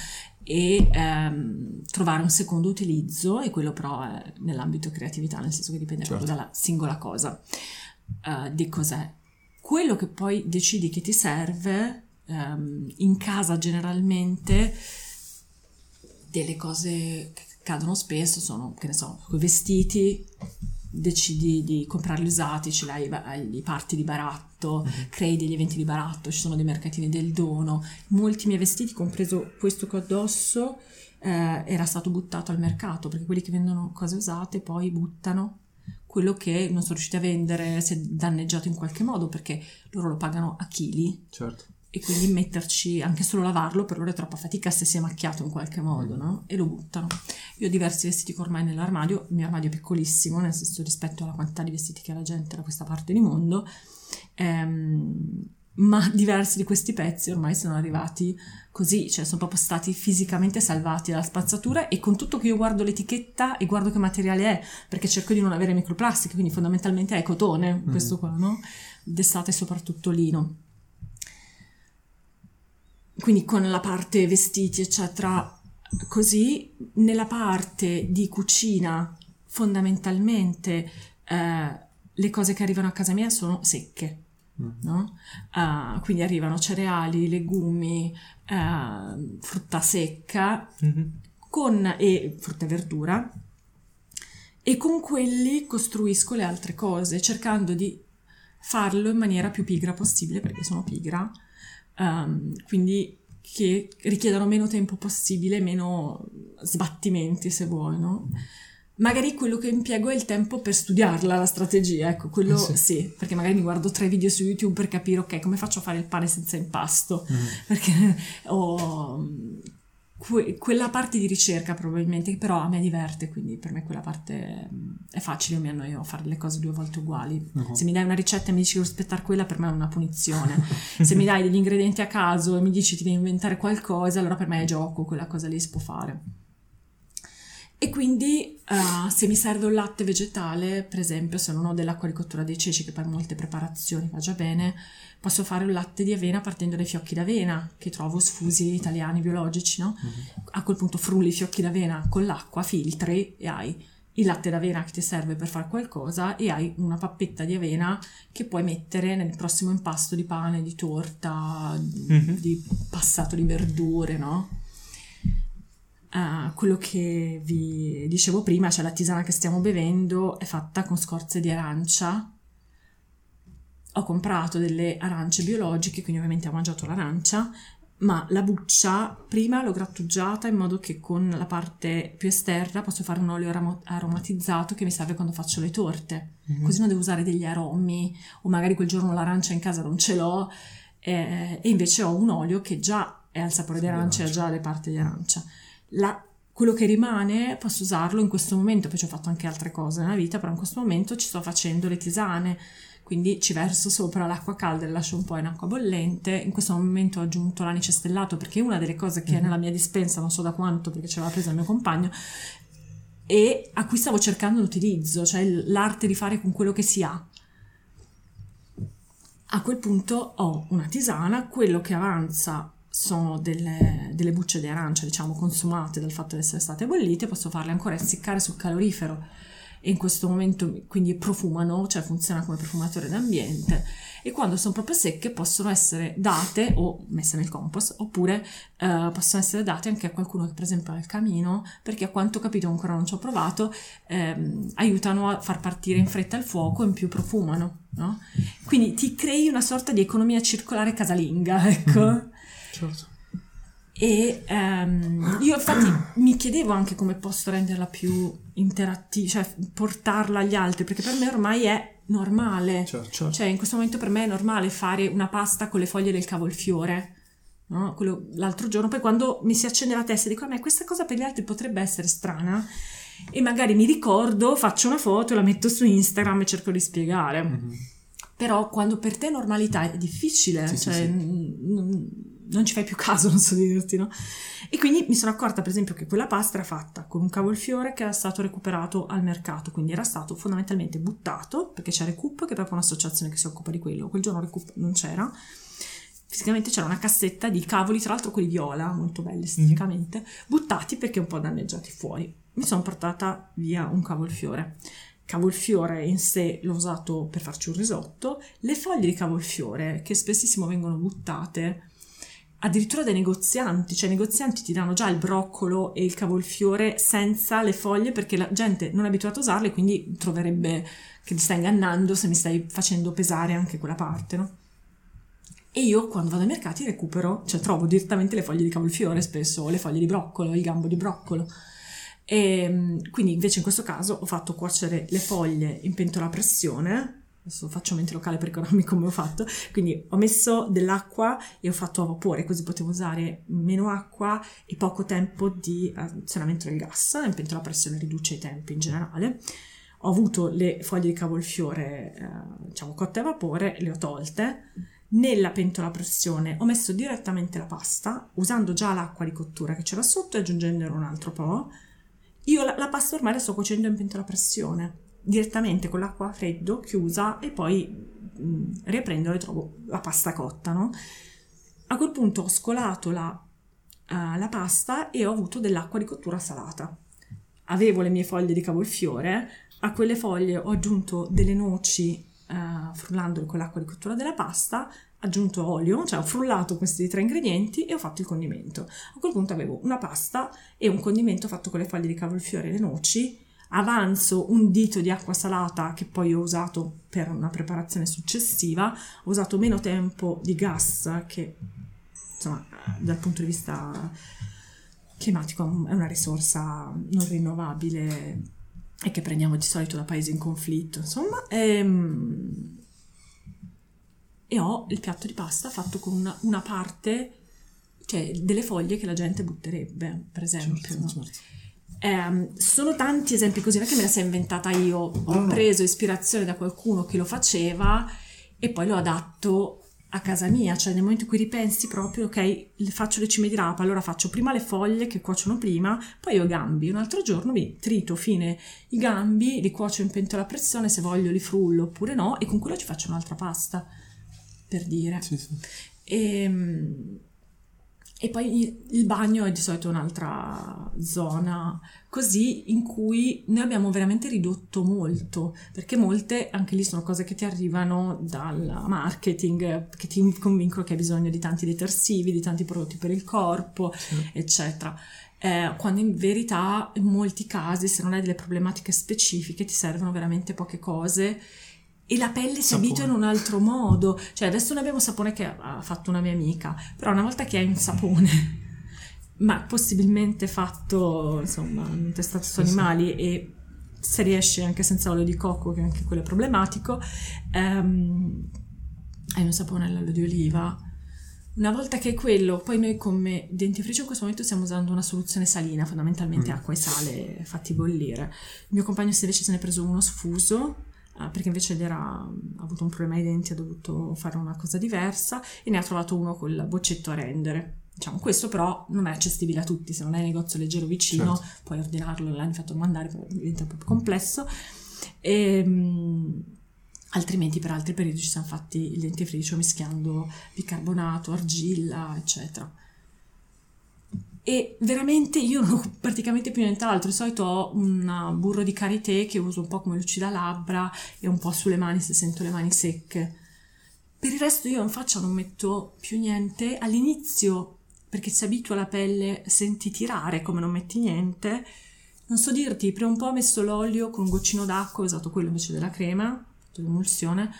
e ehm, trovare un secondo utilizzo, e quello però è nell'ambito creatività, nel senso che dipende Certo. proprio dalla singola cosa, eh, di cos'è. Quello che poi decidi che ti serve, ehm, in casa generalmente, delle cose che cadono spesso sono, che ne so, quei vestiti, decidi di comprarli usati, ce l'hai ai parti di baratto, crei degli eventi di baratto, ci sono dei mercatini del dono. Molti miei vestiti, compreso questo che ho addosso, eh, era stato buttato al mercato perché quelli che vendono cose usate poi buttano quello che non sono riusciti a vendere si è danneggiato in qualche modo perché loro lo pagano a chili Certo. E quindi metterci anche solo lavarlo per loro è troppa fatica se si è macchiato in qualche modo, no? E lo buttano. Io ho diversi vestiti ormai nell'armadio, il mio armadio è piccolissimo, nel senso rispetto alla quantità di vestiti che ha la gente da questa parte di mondo, ehm, ma diversi di questi pezzi ormai sono arrivati così, cioè sono proprio stati fisicamente salvati dalla spazzatura e con tutto che io guardo l'etichetta e guardo che materiale è, perché cerco di non avere microplastiche, quindi fondamentalmente è cotone, questo qua, no? D'estate soprattutto lino. Quindi con la parte vestiti, eccetera, così nella parte di cucina fondamentalmente eh, le cose che arrivano a casa mia sono secche. No? Ah, quindi arrivano cereali, legumi, eh, frutta secca Mhm. con, e frutta e verdura e con quelli costruisco le altre cose cercando di farlo in maniera più pigra possibile perché sono pigra ehm, quindi che richiedano meno tempo possibile meno sbattimenti se vuoi no? magari quello che impiego è il tempo per studiarla la strategia ecco quello Eh sì. sì. perché magari mi guardo tre video su YouTube per capire ok come faccio a fare il pane senza impasto Mm. perché ho que- quella parte di ricerca probabilmente che però a me diverte quindi per me quella parte mm, è facile io mi annoio a fare le cose due volte uguali. Mhm. se mi dai una ricetta e mi dici di rispettare quella per me è una punizione. Se mi dai degli ingredienti a caso e mi dici ti devi inventare qualcosa allora per me è gioco quella cosa lì si può fare e quindi eh, se mi serve un latte vegetale, per esempio, se non ho dell'acqua di cottura dei ceci, che per molte preparazioni va già bene, posso fare un latte di avena partendo dai fiocchi d'avena, che trovo sfusi italiani biologici, no? A quel punto frulli i fiocchi d'avena con l'acqua, filtri e hai il latte d'avena che ti serve per fare qualcosa e hai una pappetta di avena che puoi mettere nel prossimo impasto di pane, di torta, Mhm. di passato di verdure, no? Ah, quello che vi dicevo prima, cioè la tisana che stiamo bevendo è fatta con scorze di arancia. Ho comprato delle arance biologiche, quindi ovviamente ho mangiato l'arancia, ma la buccia prima l'ho grattugiata in modo che con la parte più esterna posso fare un olio aramo- aromatizzato che mi serve quando faccio le torte. Mhm. Così non devo usare degli aromi o magari quel giorno l'arancia in casa non ce l'ho eh, e invece ho un olio che già è al sapore di Sì, di arancia e ha già le parti di arancia. La- quello che rimane posso usarlo in questo momento, poi ci ho fatto anche altre cose nella vita, però in questo momento ci sto facendo le tisane, quindi ci verso sopra l'acqua calda e la lascio un po' in acqua bollente. In questo momento ho aggiunto l'anice stellato perché è una delle cose che è Mhm. nella mia dispensa, non so da quanto perché ce l'aveva presa il mio compagno, e a cui stavo cercando l'utilizzo, cioè l'arte di fare con quello che si ha. A quel punto ho una tisana, quello che avanza sono delle, delle bucce di arancia, diciamo, consumate dal fatto di essere state bollite, posso farle ancora essiccare sul calorifero. E in questo momento quindi profumano, cioè funziona come profumatore d'ambiente. E quando sono proprio secche possono essere date o messe nel compost oppure eh, possono essere date anche a qualcuno che per esempio ha il camino perché a quanto ho capito ancora non ci ho provato ehm, aiutano a far partire in fretta il fuoco e in più profumano no? quindi ti crei una sorta di economia circolare casalinga ecco Certo. e ehm, io infatti mi chiedevo anche come posso renderla più interattiva, cioè portarla agli altri, perché per me ormai è normale. Certo. Certo. Cioè, in questo momento per me è normale fare una pasta con le foglie del cavolfiore. No? Quello, l'altro giorno, poi quando mi si accende la testa dico, a me questa cosa per gli altri potrebbe essere strana e magari mi ricordo, faccio una foto, la metto su Instagram e cerco di spiegare. Mhm. Però quando per te è normalità è difficile, Sì, sì, cioè sì. n- n- non ci fai più caso, non so dirti, no? E quindi mi sono accorta, per esempio, che quella pasta era fatta con un cavolfiore che era stato recuperato al mercato, quindi era stato fondamentalmente buttato, perché c'è Recoup, che è proprio un'associazione che si occupa di quello. Quel giorno Recoup non c'era. Fisicamente c'era una cassetta di cavoli, tra l'altro quelli viola, molto belli esteticamente, buttati perché un po' danneggiati fuori. Mi sono portata via un cavolfiore. Cavolfiore in sé l'ho usato per farci un risotto. Le foglie di cavolfiore, che spessissimo vengono buttate, addirittura dai negozianti, cioè i negozianti ti danno già il broccolo e il cavolfiore senza le foglie perché la gente non è abituata a usarle, quindi troverebbe che ti stai ingannando se mi stai facendo pesare anche quella parte, no? E io quando vado ai mercati recupero, cioè trovo direttamente le foglie di cavolfiore spesso, o le foglie di broccolo, il gambo di broccolo. E, mm, quindi invece in questo caso ho fatto cuocere le foglie in pentola a pressione adesso faccio mente locale per ricordarmi come ho fatto, quindi ho messo dell'acqua e ho fatto a vapore, così potevo usare meno acqua e poco tempo di azionamento del gas, in pentola a pressione riduce i tempi in generale. Ho avuto le foglie di cavolfiore, eh, diciamo, cotte a vapore, le ho tolte. Nella pentola a pressione ho messo direttamente la pasta, usando già l'acqua di cottura che c'era sotto e aggiungendone un altro po'. Io la, la pasta ormai la sto cuocendo in pentola a pressione direttamente con l'acqua a freddo, chiusa, e poi mh, mm, riprendo e trovo la pasta cotta, no? A quel punto ho scolato la, uh, la pasta e ho avuto dell'acqua di cottura salata. Avevo le mie foglie di cavolfiore, a quelle foglie ho aggiunto delle noci uh, frullandole con l'acqua di cottura della pasta, aggiunto olio, cioè ho frullato questi tre ingredienti e ho fatto il condimento. A quel punto avevo una pasta e un condimento fatto con le foglie di cavolfiore e le noci avanzo un dito di acqua salata che poi ho usato per una preparazione successiva, ho usato meno tempo di gas che insomma dal punto di vista climatico è una risorsa non rinnovabile e che prendiamo di solito da paesi in conflitto, insomma, e, ehm, e ho il piatto di pasta fatto con una, una parte, cioè delle foglie che la gente butterebbe, per esempio. Certo, certo. Eh, sono tanti esempi così, non è che me la sei inventata io, ho no, preso ispirazione da qualcuno che lo faceva e poi lo adatto a casa mia, cioè nel momento in cui ripensi proprio, ok, faccio le cime di rapa, allora faccio prima le foglie che cuociono prima, poi ho i gambi, un altro giorno mi trito fine. I gambi, li cuocio in pentola a pressione, se voglio li frullo oppure no, e con quello ci faccio un'altra pasta, per dire. Sì, sì. E, ehm, e poi il bagno è di solito un'altra zona così in cui noi abbiamo veramente ridotto molto, perché molte anche lì sono cose che ti arrivano dal marketing, che ti convincono che hai bisogno di tanti detersivi, di tanti prodotti per il corpo, sì. eccetera. Eh, quando in verità in molti casi se non hai delle problematiche specifiche ti servono veramente poche cose e la pelle si abitua in un altro modo. Cioè, adesso noi abbiamo sapone che ha fatto una mia amica, però una volta che hai un sapone, ma possibilmente fatto, insomma, testato su animali sì. e se riesce anche senza olio di cocco, che anche quello è problematico, ehm, hai un sapone all'olio di oliva. Una volta che è quello, poi noi come dentifricio in questo momento stiamo usando una soluzione salina, fondamentalmente mm. acqua e sale fatti bollire. Il mio compagno invece se ne è preso uno sfuso perché invece era, ha avuto un problema ai denti, ha dovuto fare una cosa diversa e ne ha trovato uno col boccetto a rendere. Diciamo, questo però non è accessibile a tutti, se non hai negozio leggero vicino certo. puoi ordinarlo, l'hanno fatto mandare, diventa un po' più complesso. E, um, altrimenti per altri periodi ci siamo fatti il dentifricio mischiando bicarbonato, argilla, eccetera e veramente io non ho praticamente più nient'altro, di solito ho un burro di karité che uso un po' come lucida labbra e un po' sulle mani se sento le mani secche. Per il resto io in faccia non metto più niente, all'inizio perché si abitua la pelle senti tirare come non metti niente, non so dirti, prima un po' ho messo l'olio con un goccino d'acqua, ho usato quello invece della crema, l'emulsione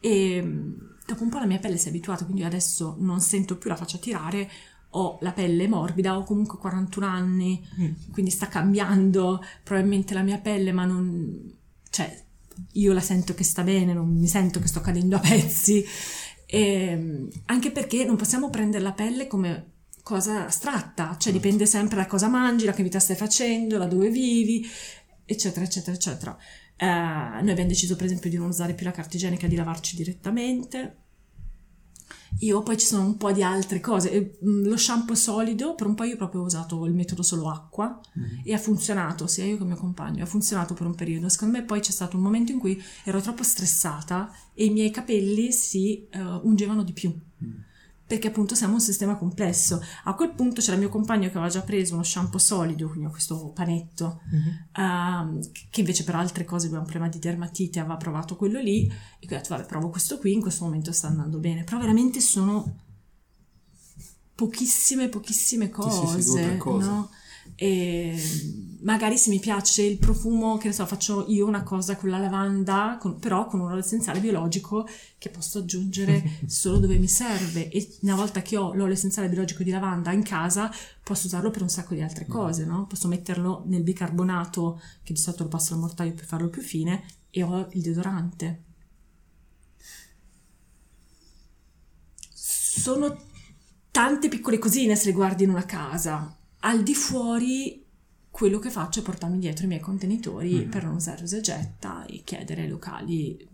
e mm, dopo un po' la mia pelle si è abituata, quindi adesso non sento più la faccia tirare, ho la pelle morbida, ho comunque 41 anni, mm. quindi sta cambiando probabilmente la mia pelle, ma non... cioè io la sento che sta bene, non mi sento che sto cadendo a pezzi, e, ehm, anche perché non possiamo prendere la pelle come cosa astratta, cioè dipende sempre da cosa mangi, da che vita stai facendo, da dove vivi, eccetera, eccetera, eccetera. Eh, noi abbiamo deciso per esempio di non usare più la carta igienica, di lavarci direttamente, io poi ci sono un po' di altre cose. Lo shampoo solido, per un po' io proprio ho usato il metodo solo acqua mm. e ha funzionato, sia io che mio compagno, ha funzionato per un periodo. Secondo me poi c'è stato un momento in cui ero troppo stressata e i miei capelli si uh, ungevano di più. Mm perché appunto siamo un sistema complesso. A quel punto c'era il mio compagno che aveva già preso uno shampoo solido, quindi questo panetto, mm-hmm. uh, che invece per altre cose aveva un problema di dermatite, aveva provato quello lì, e ho detto vabbè provo questo qui, in questo momento sta andando bene, però veramente sono pochissime, pochissime cose, sì, sì, sì, no? E magari se mi piace il profumo, che ne so, faccio io una cosa con la lavanda, con- però con un olio essenziale biologico che posso aggiungere solo dove mi serve. E una volta che ho l'olio essenziale biologico di lavanda in casa, posso usarlo per un sacco di altre cose, no? Posso metterlo nel bicarbonato, che di solito lo passo al mortaio per farlo più fine, e ho il deodorante. Sono tante piccole cosine se le guardi in una casa. Al di fuori, quello che faccio è portarmi dietro i miei contenitori Mhm. per non usare usa e getta e chiedere ai locali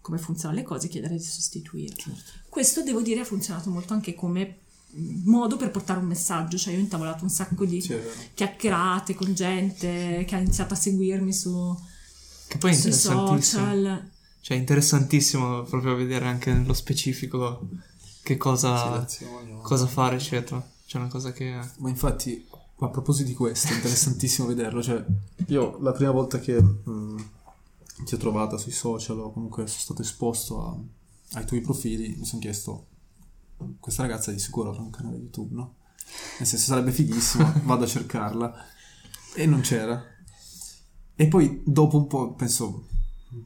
come funzionano le cose, chiedere di sostituire. Certo. Questo devo dire ha funzionato molto anche come modo per portare un messaggio, cioè io ho intavolato un sacco di vero. chiacchierate con gente che ha iniziato a seguirmi su, Che poi è social. Cioè, è interessantissimo proprio vedere anche nello specifico che cosa, cosa fare, eccetera. C'è una cosa che... Ma infatti, a proposito di questo, è interessantissimo vederlo. Cioè, io la prima volta che mh, ti ho trovata sui social o comunque sono stato esposto a- ai tuoi profili, mi sono chiesto, questa ragazza di sicuro avrà un canale YouTube, no? Nel senso sarebbe fighissimo, vado a cercarla. E non c'era. E poi dopo un po', penso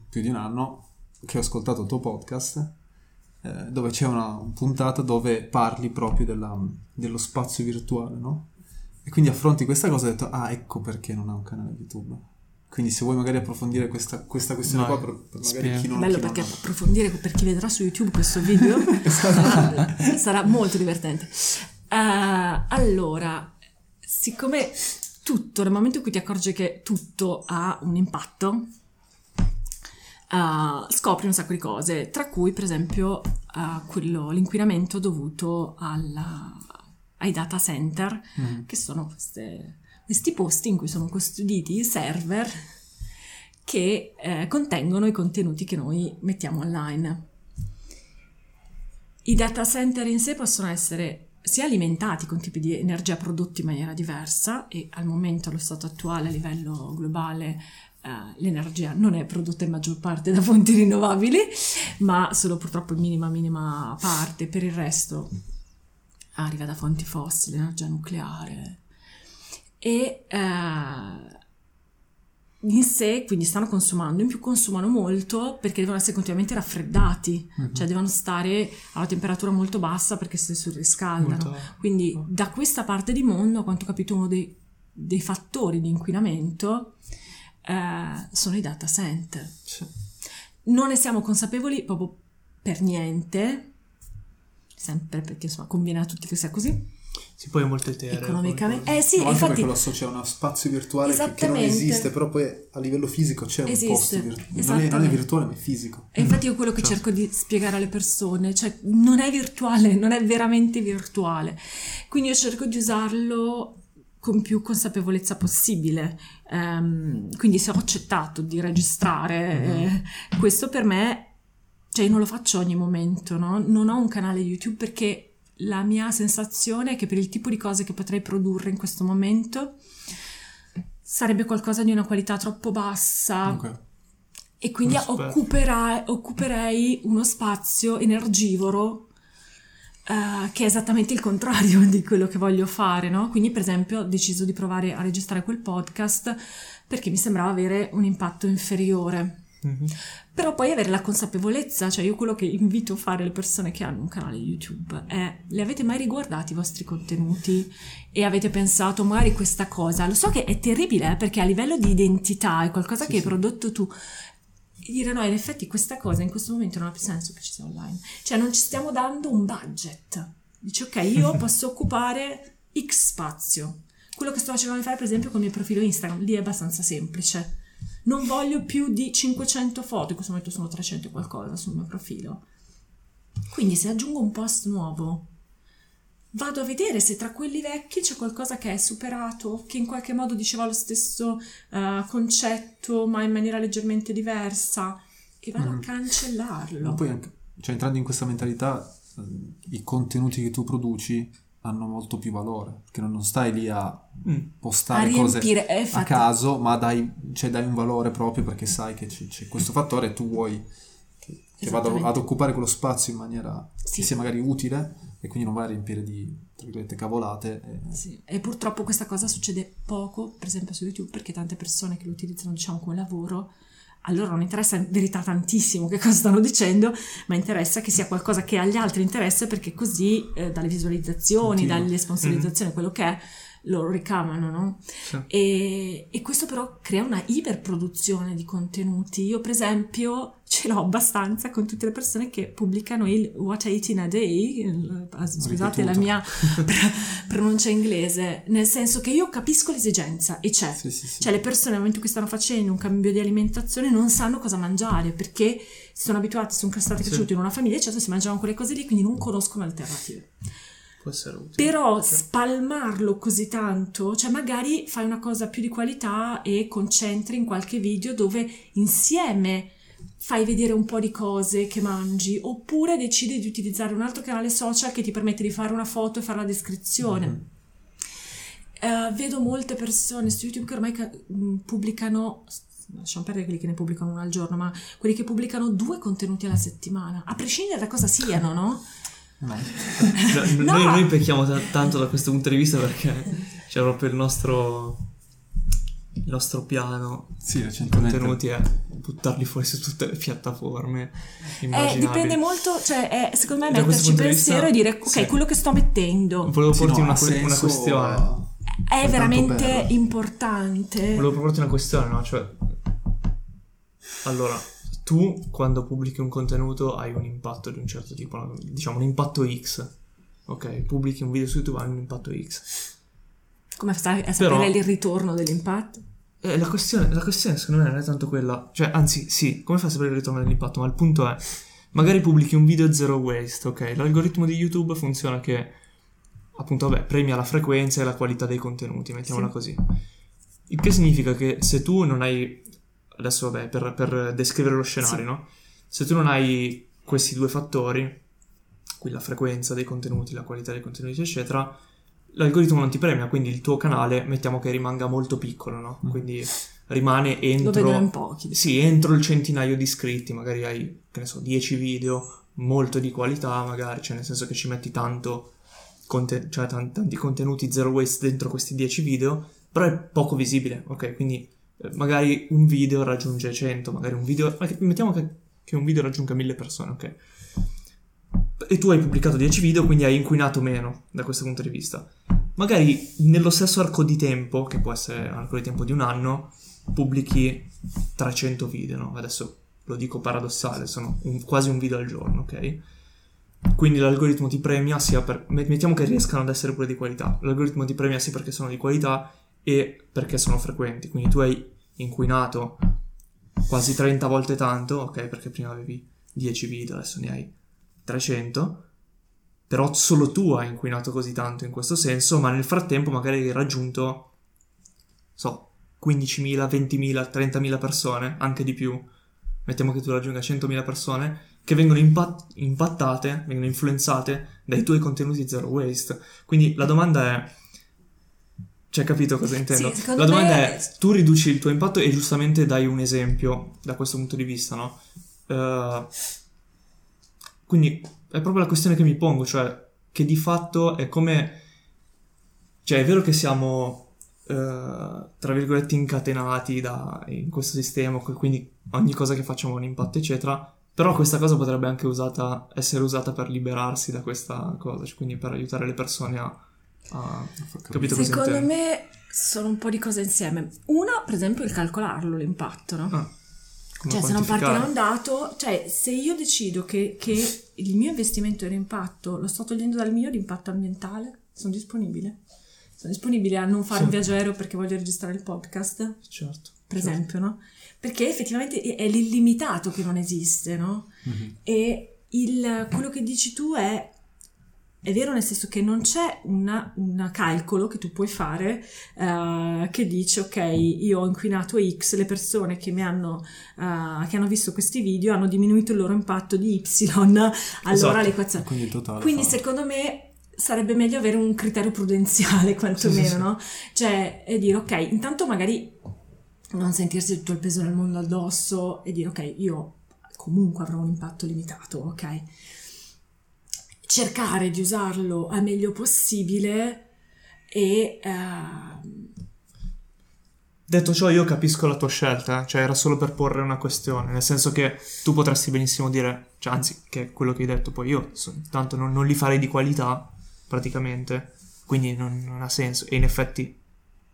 più di un anno, che ho ascoltato il tuo podcast, eh, dove c'è una puntata dove parli proprio della- dello spazio virtuale, no? E quindi affronti questa cosa e ho detto, ah, ecco perché non ha un canale YouTube. Quindi se vuoi magari approfondire questa, questa questione Vai, qua per, per magari spiega. chi non Bello chi non- perché approfondire per chi vedrà su YouTube questo video sarà, sarà molto divertente. Eh, allora, siccome tutto, nel momento in cui ti accorgi che tutto ha un impatto, eh, scopri un sacco di cose, tra cui per esempio eh, quello, l'inquinamento dovuto alla- ai data center, Mhm. che sono queste- questi posti in cui sono custoditi i server che eh, contengono i contenuti che noi mettiamo online. I data center in sé possono essere sia alimentati con tipi di energia prodotti in maniera diversa e al momento, allo stato attuale, a livello globale, eh, l'energia non è prodotta in maggior parte da fonti rinnovabili, ma solo purtroppo in minima, minima parte. Per il resto arriva da fonti fossili, energia nucleare. E eh, in sé quindi stanno consumando, in più consumano molto perché devono essere continuamente raffreddati, Mhm. cioè devono stare a una temperatura molto bassa perché si surriscaldano. molto- Quindi da questa parte di mondo, a quanto ho capito, uno dei, dei fattori di inquinamento eh, sono i data center. Sì. Non ne siamo consapevoli proprio per niente, sempre perché insomma conviene a tutti che sia così, Sì, poi è molto etereo. economicamente. Eh sì, No, anche infatti perché lo associa a uno spazio virtuale che- che, non esiste, però poi a livello fisico c'è un Esiste, posto virtuale. Non, è- non è esattamente. virtuale, ma è fisico. E infatti io quello che certo. cerco di spiegare alle persone, cioè non è virtuale, non è veramente virtuale. Quindi io cerco di usarlo con più consapevolezza possibile. Ehm, quindi se ho accettato di registrare eh, questo per me, cioè io non lo faccio ogni momento, no? Non ho un canale YouTube perché la mia sensazione è che per il tipo di cose che potrei produrre in questo momento sarebbe qualcosa di una qualità troppo bassa, Ok. e quindi occuperai- occuperei uno spazio energivoro eh, che è esattamente il contrario di quello che voglio fare, no? Quindi, per esempio, ho deciso di provare a registrare quel podcast perché mi sembrava avere un impatto inferiore. Mhm. Però poi avere la consapevolezza, cioè io quello che invito a fare le persone che hanno un canale YouTube è, le avete mai riguardati i vostri contenuti e avete pensato magari questa cosa? Lo so che è terribile eh, perché a livello di identità è qualcosa Sì, che hai sì. prodotto tu. E dire no, in effetti questa cosa in questo momento non ha più senso che ci sia online. Cioè non ci stiamo dando un budget. Dici ok, io posso occupare X spazio. Quello che sto cercando di fare per esempio con il mio profilo Instagram, lì è abbastanza semplice non voglio più di 500 foto, in questo momento sono 300 e qualcosa sul mio profilo. Quindi se aggiungo un post nuovo, vado a vedere se tra quelli vecchi c'è qualcosa che è superato, che in qualche modo diceva lo stesso eh, concetto, ma in maniera leggermente diversa, e vado Mhm. a cancellarlo. Ma poi anche, cioè, entrando in questa mentalità, eh, i contenuti che tu produci hanno molto più valore, perché non stai lì a Mm. a postare cose riempire, eh, a caso, ma dai, cioè, dai un valore proprio perché sai che c'è, c'è questo fattore e tu vuoi che, che Esattamente. ad occupare quello spazio in maniera Sì. che sia magari utile e quindi non va a riempire di, tra virgolette, cavolate. e- Sì, E purtroppo questa cosa succede poco, per esempio su YouTube, perché tante persone che lo utilizzano, diciamo, come lavoro, a loro non interessa in verità tantissimo che cosa stanno dicendo, ma interessa che sia qualcosa che agli altri interessa perché così eh, dalle visualizzazioni, Continua. dalle sponsorizzazioni, quello che è, loro ricavano, no? Sì. E, e questo però crea una iperproduzione di contenuti. Io, per esempio, ce l'ho abbastanza con tutte le persone che pubblicano il What I Eat in a Day. il- ah, Scusate la mia pr- pronuncia inglese, nel senso che io capisco l'esigenza e c'è. Sì, sì. Cioè, le persone nel momento in cui stanno facendo un cambio di alimentazione non sanno cosa mangiare perché sono abituati, sono stati Sì. cresciuti in una famiglia, certo si mangiavano quelle cose lì, quindi non conoscono alternative. Può essere utile. Però Sì. spalmarlo così tanto, cioè magari fai una cosa più di qualità e concentri in qualche video dove insieme fai vedere un po' di cose che mangi, oppure decidi di utilizzare un altro canale social che ti permette di fare una foto e fare la descrizione. Mhm. Eh, vedo molte persone su YouTube che ormai ca- mh, pubblicano, lasciamo perdere quelli che ne pubblicano uno al giorno, ma quelli che pubblicano due contenuti alla settimana, a prescindere da cosa siano, no? Ma- No, No. Noi, noi pecchiamo ta- tanto da questo punto di vista perché c'è proprio il nostro, il nostro piano sì, recentemente. contenuti è buttarli fuori su tutte le piattaforme Eh, dipende molto, cioè è, secondo me Da metterci di vista, pensiero e dire ok, sì. quello che sto mettendo Volevo Sì, porti no, una, que- una senso, questione. eh, è tanto veramente importante. Volevo proporti una questione, no? Cioè, allora, tu quando pubblichi un contenuto hai un impatto di un certo tipo, diciamo un impatto X. Ok, pubblichi un video su YouTube hai un impatto X. Come sai a sapere Però- il ritorno dell'impatto? Eh, la, questione, la questione secondo me non è tanto quella, cioè anzi sì, come fai a sapere il ritorno dell'impatto? Ma il punto è, magari pubblichi un video zero waste, ok? L'algoritmo di YouTube funziona che appunto vabbè premia la frequenza e la qualità dei contenuti, mettiamola Sì. così. Il che significa che se tu non hai, adesso vabbè per, per descrivere lo scenario, Sì. no? Se tu non hai questi due fattori, qui la frequenza dei contenuti, la qualità dei contenuti eccetera, l'algoritmo non ti premia, quindi il tuo canale mettiamo che rimanga molto piccolo, no? Mm. Quindi rimane Lo vedono in entro pochi. sì, entro il centinaio di iscritti, magari hai, che ne so, 10 video, molto di qualità, magari, cioè nel senso che ci metti tanto conte- cioè tan- tanti contenuti zero waste dentro questi 10 video, però è poco visibile, ok? Quindi magari un video raggiunge 100, magari un video, mettiamo che, che un video raggiunga 1000 persone, ok? E tu hai pubblicato 10 video, quindi hai inquinato meno da questo punto di vista. Magari nello stesso arco di tempo, che può essere un arco di tempo di un anno, pubblichi 300 video, no? Adesso lo dico paradossale, sono un- quasi un video al giorno, ok? Quindi l'algoritmo ti premia sia per... met- Mettiamo che riescano ad essere pure di qualità. L'algoritmo ti premia sia perché sono di qualità e perché sono frequenti. Quindi tu hai inquinato quasi 30 volte tanto, ok? Perché prima avevi 10 video, adesso ne hai 300. Però solo tu hai inquinato così tanto in questo senso, ma nel frattempo magari hai raggiunto, so, 15.000, 20.000, 30.000 persone, anche di più. Mettiamo che tu raggiunga 100.000 persone che vengono impat- impattate, vengono influenzate dai tuoi contenuti zero waste. Quindi la domanda è... Cioè, capito cosa intendo? Sì, la domanda me- è, tu riduci il tuo impatto e giustamente dai un esempio da questo punto di vista, no? Eh, quindi è proprio la questione che mi pongo, cioè che di fatto è come... Cioè è vero che siamo, eh, tra virgolette, incatenati da, in questo sistema, quindi ogni cosa che facciamo ha un impatto, eccetera, però questa cosa potrebbe anche usata, essere usata per liberarsi da questa cosa, cioè quindi per aiutare le persone a... a capito cosa Secondo intendo? me sono un po' di cose insieme. Una, per esempio, il calcolarlo, l'impatto, no? Ah, Cioè, se non parti da quantificare? un dato, cioè, se io decido che, che il mio investimento in impatto lo sto togliendo dal mio di impatto ambientale, sono disponibile. Sono disponibile a non fare Sì. un viaggio aereo perché voglio registrare il podcast, Certo. per certo. esempio, no? Perché effettivamente è l'illimitato che non esiste, no? Mhm. E il- quello che dici tu è, è vero nel senso che non c'è un calcolo che tu puoi fare eh, che dice ok io ho inquinato X, le persone che mi hanno, eh, che hanno visto questi video hanno diminuito il loro impatto di Y, allora Esatto. l'equazione... Quindi. Quindi secondo me sarebbe meglio avere un criterio prudenziale quantomeno, Sì, sì, sì. no? Cioè, e dire ok, intanto magari non sentirsi tutto il peso del mondo addosso e dire ok, io comunque avrà un impatto limitato, ok? Cercare di usarlo al meglio possibile e... Uh... Detto ciò, io capisco la tua scelta, cioè era solo per porre una questione, nel senso che tu potresti benissimo dire, cioè, anzi, che è quello che hai detto, poi io tanto non, non, li farei di qualità, praticamente, quindi non, non ha senso. E in effetti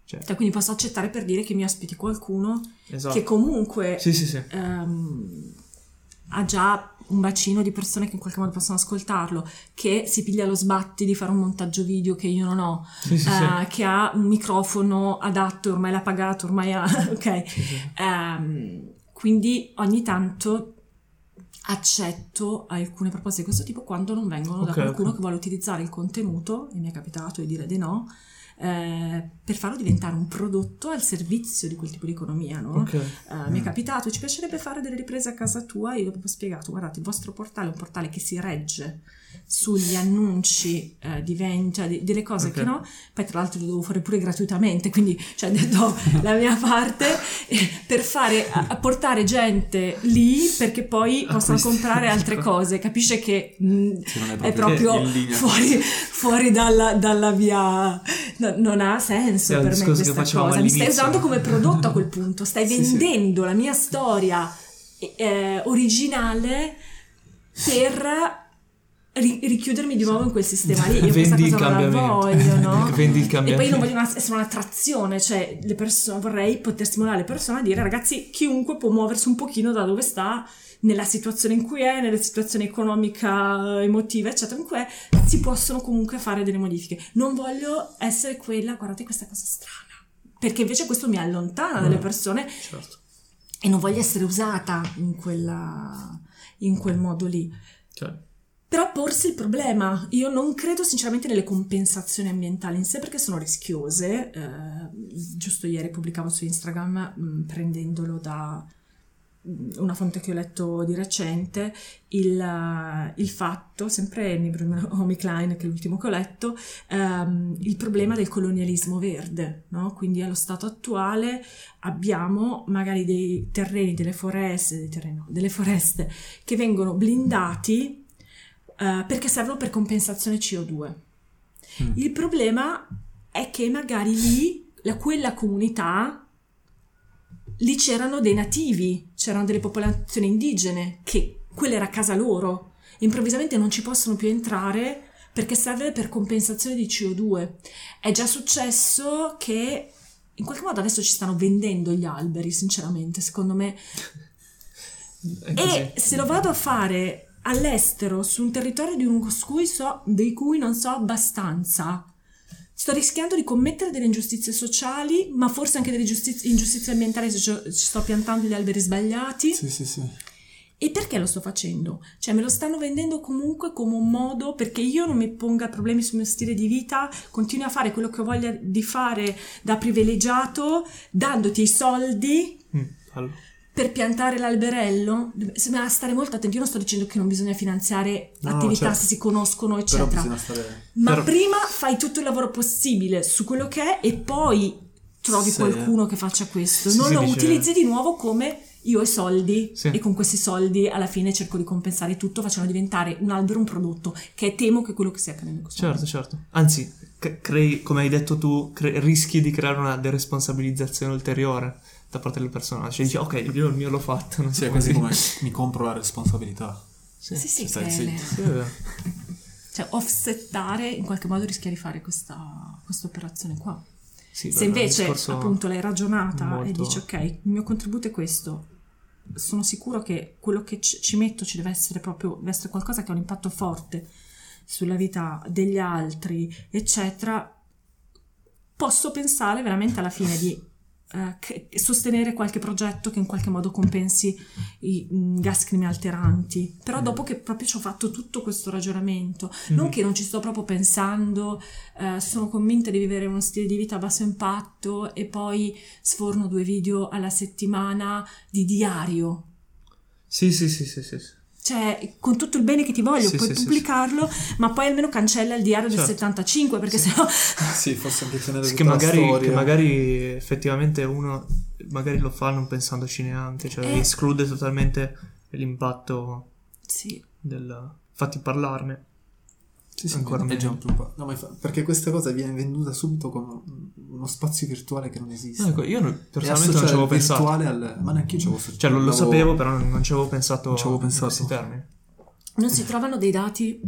cioè. cioè, quindi posso accettare per dire che mi ospiti qualcuno esatto. che comunque sì, sì, sì. Um, ha già un bacino di persone che in qualche modo possono ascoltarlo, che si piglia lo sbatti di fare un montaggio video che io non ho, uh, che ha un microfono adatto, ormai l'ha pagato, ormai ha... ok? Um, quindi ogni tanto accetto alcune proposte di questo tipo quando non vengono okay, da qualcuno okay. che vuole utilizzare il contenuto, e mi è capitato di dire di no, eh, per farlo diventare un prodotto al servizio di quel tipo di economia. No? Okay. Uh, mi è mm. capitato, ci piacerebbe fare delle riprese a casa tua io ho spiegato, guardate, il vostro portale è un portale che si regge sugli annunci eh, di vendita, cioè, delle cose okay. che no, poi tra l'altro lo devo fare pure gratuitamente, quindi cioè, do la mia parte eh, per fare, a, portare gente lì perché poi possano comprare altre cose, capisce che mh, mm, è proprio, è proprio fuori, fuori dalla, dalla, via, no, non ha senso è per me questa cosa, mi stai usando come prodotto a quel punto, stai sì, vendendo sì. la mia storia eh, originale per richiudermi di nuovo in quel sistema lì. Io Vendi questa cosa non la voglio, no? Vendi il cambiamento. E poi io non voglio una, essere un'attrazione, cioè le persone, vorrei poter stimolare le persone a dire ragazzi, chiunque può muoversi un pochino da dove sta, nella situazione in cui è, nella situazione economica, emotiva, eccetera, in cui è, si possono comunque fare delle modifiche. Non voglio essere quella, guardate questa cosa strana, perché invece questo mi allontana mm. dalle persone certo. e non voglio essere usata in, quella, in quel modo lì. Certo. Però porsi il problema, io non credo sinceramente nelle compensazioni ambientali in sé perché sono rischiose. Eh, giusto ieri pubblicavo su Instagram mh, mm, prendendolo da mm, una fonte che ho letto di recente, il, uh, il fatto, sempre Naomi Klein, che è l'ultimo che ho letto, um, il problema del colonialismo verde. No? Quindi allo stato attuale abbiamo magari dei terreni, delle foreste, dei terreni, no, delle foreste che vengono blindati uh, perché servono per compensazione CO2. Mm. Il problema è che magari lì, la, quella comunità, lì c'erano dei nativi, c'erano delle popolazioni indigene, che quella era casa loro. Improvvisamente non ci possono più entrare perché serve per compensazione di CO2. È già successo che in qualche modo adesso ci stanno vendendo gli alberi, sinceramente, secondo me. E se lo vado a fare all'estero, su un territorio di, un cui so, di cui non so abbastanza. Sto rischiando di commettere delle ingiustizie sociali, ma forse anche delle giustizie, ingiustizie ambientali se ci sto piantando gli alberi sbagliati. Sì, sì, sì. E perché lo sto facendo? Cioè me lo stanno vendendo comunque come un modo perché io non mi ponga problemi sul mio stile di vita, continuo a fare quello che ho voglia di fare da privilegiato, dandoti i soldi. Mm, allora per piantare l'alberello bisogna stare molto attenti. Io non sto dicendo che non bisogna finanziare no, attività certo. se si conoscono, eccetera. Stare... Ma Però... prima fai tutto il lavoro possibile su quello che è e poi trovi sì. qualcuno che faccia questo. Sì, non lo dice... utilizzi di nuovo come io ho i soldi sì. e con questi soldi alla fine cerco di compensare tutto facendo diventare un albero un prodotto che temo che è quello che stia accadendo in questo certo momento. certo anzi crei come hai detto tu cre- rischi di creare una deresponsabilizzazione ulteriore da parte del personaggio. Cioè dici, ok, io il mio l'ho fatto. Non sì, è quasi come mi compro la responsabilità. Sì, sì, sì, cioè, sì, sì. Cioè, offsettare in qualche modo rischia di fare questa operazione qua. Sì, Se invece appunto l'hai ragionata molto... e dici ok, il mio contributo è questo, sono sicuro che quello che ci metto ci deve essere proprio, deve essere qualcosa che ha un impatto forte sulla vita degli altri, eccetera, posso pensare veramente alla fine di eh, sostenere qualche progetto che in qualche modo compensi i mm, gas climalteranti. Però mm. dopo che proprio ci ho fatto tutto questo ragionamento, mm. non che non ci sto proprio pensando, eh, sono convinta di vivere uno stile di vita a basso impatto e poi sforno due video alla settimana di diario. Sì, sì, sì, sì, sì cioè con tutto il bene che ti voglio sì, puoi sì, pubblicarlo sì, ma poi almeno cancella il diario certo. del 75 perché sì. sennò sì forse anche tenere sì, che magari, che magari effettivamente uno magari lo fa non pensandoci neanche cioè eh. esclude totalmente l'impatto Sì. del... Infatti parlarne. Sì, sì, Ancora già meglio. un po'. No, ma infa- perché questa cosa viene venduta subito come uno spazio virtuale che non esiste. No, ecco, io non- personalmente non ci avevo pensato. virtuale al... Ma neanche io ci avevo Cioè, lo, lo sapevo, però non, non ci avevo pensato, Non ci avevo in pensato. questi termini. Non si trovano dei dati.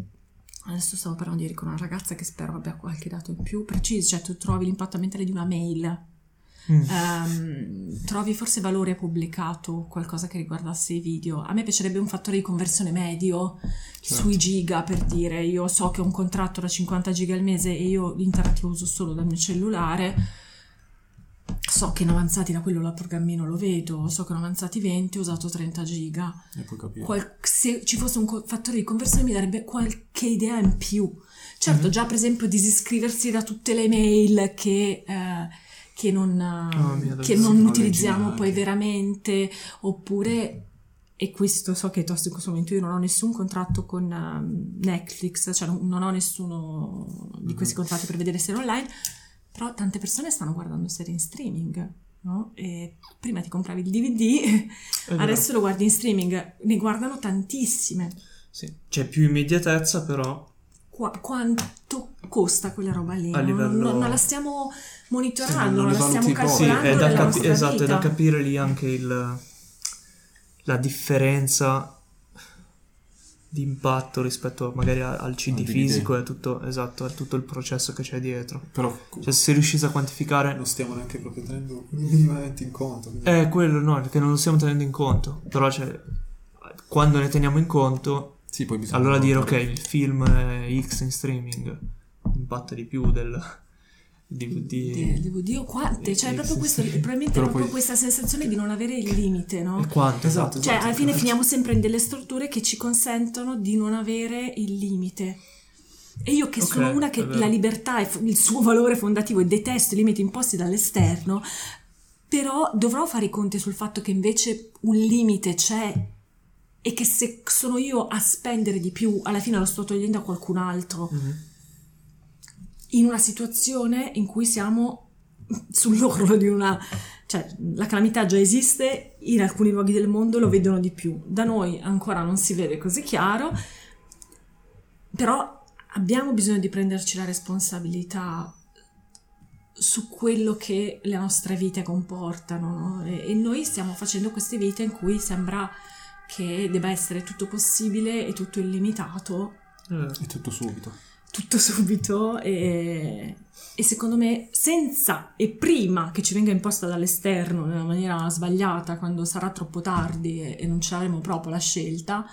Adesso stavo parlando ieri con una ragazza che spero abbia qualche dato in più preciso, cioè tu trovi l'impatto ambientale di una mail, Mm. ehm, trovi forse valore pubblicato, qualcosa che riguardasse i video. A me piacerebbe un fattore di conversione medio Certo. sui giga per dire io so che ho un contratto da 50 giga al mese e io l'internet lo uso solo dal mio cellulare. So che in avanzati da quello là programmino lo vedo, so che in avanzati 20 ho usato 30 giga qual- se ci fosse un co- fattore di conversione mi darebbe qualche idea in più. Certo, già per esempio disiscriversi da tutte le mail che, eh, che non, Oh, che non utilizziamo poi veramente, oppure, e questo so che tosto in questo momento, io non ho nessun contratto con ehm, Netflix, cioè non, ho nessuno di questi contratti per vedere serie online, però tante persone stanno guardando serie in streaming. No? E prima ti compravi il DVD. Adesso lo guardi in streaming, ne guardano tantissime. Sì. C'è più immediatezza, però Qua- quanto costa quella roba lì? A Non- livello- non, non la stiamo monitorando, la stiamo poi. sì, calcolando è da, capi- esatto, è vita. da capire lì anche il, la differenza di impatto rispetto magari al CD fisico e a tutto, esatto, a tutto il processo che c'è dietro. Però Cioè, se riuscisse a quantificare non stiamo neanche proprio tenendo minimamente in conto. quindi- È quello, no, perché non lo stiamo tenendo in conto. Però, cioè, quando ne teniamo in conto, Sì, poi bisogna allora dire, ok, il film è X in streaming impatta di più del DVD. DVD o quante? Cioè, è proprio questo, probabilmente Però è proprio poi- questa sensazione di non avere il limite, no? Quanto? Esatto, Cioè, esatto. alla fine finiamo sempre in delle strutture che ci consentono di non avere il limite. E io che Ok, sono una che la libertà è il suo valore fondativo e detesto i limiti imposti dall'esterno, però dovrò fare i conti sul fatto che invece un limite c'è e che se sono io a spendere di più, alla fine lo sto togliendo a qualcun altro Mhm. In una situazione in cui siamo sull'orlo di una... cioè la calamità già esiste, in alcuni luoghi del mondo lo vedono di più, da noi ancora non si vede così chiaro, però abbiamo bisogno di prenderci la responsabilità su quello che le nostre vite comportano no? e, e noi stiamo facendo queste vite in cui sembra che debba essere tutto possibile e tutto illimitato Eh, È tutto subito. Tutto subito e, e secondo me senza e prima che ci venga imposta dall'esterno in una maniera sbagliata quando sarà troppo tardi e, e non ce l'avremo proprio la scelta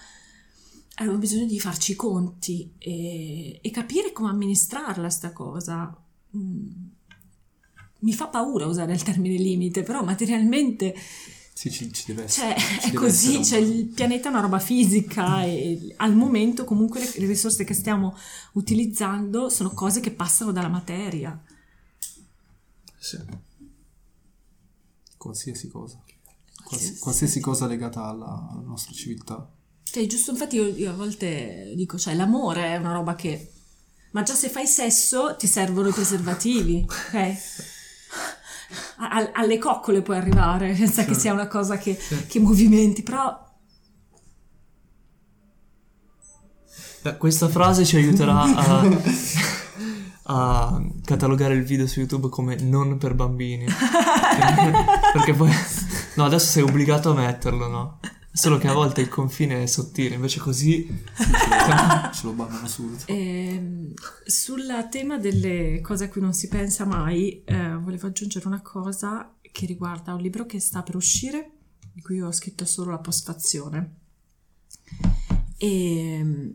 abbiamo bisogno di farci i conti e, e capire come amministrarla sta cosa Mm. mi fa paura usare il termine limite però materialmente Sì, ci, ci deve essere. cioè, ci è così, essere cioè il pianeta è una roba fisica e al momento comunque le, le risorse che stiamo utilizzando sono cose che passano dalla materia. sì. Qualsiasi cosa. Quals- Qualsiasi- qualsiasi cosa legata alla, alla nostra civiltà. Cioè, giusto, infatti io, io a volte dico, cioè l'amore è una roba che... Ma già se fai sesso ti servono i preservativi, ok? A- al- alle coccole puoi arrivare senza che Sì. sia una cosa che, Sì. che movimenti, però questa frase ci aiuterà a, a catalogare il video su YouTube come non per bambini. perché, perché poi... No, adesso sei obbligato a metterlo, no? Solo che a volte il confine è sottile, invece così... Sì, ce, lo, bannano subito. Ehm, sul tema delle cose a cui non si pensa mai, eh, volevo aggiungere una cosa che riguarda un libro che sta per uscire, di cui ho scritto solo la postfazione. E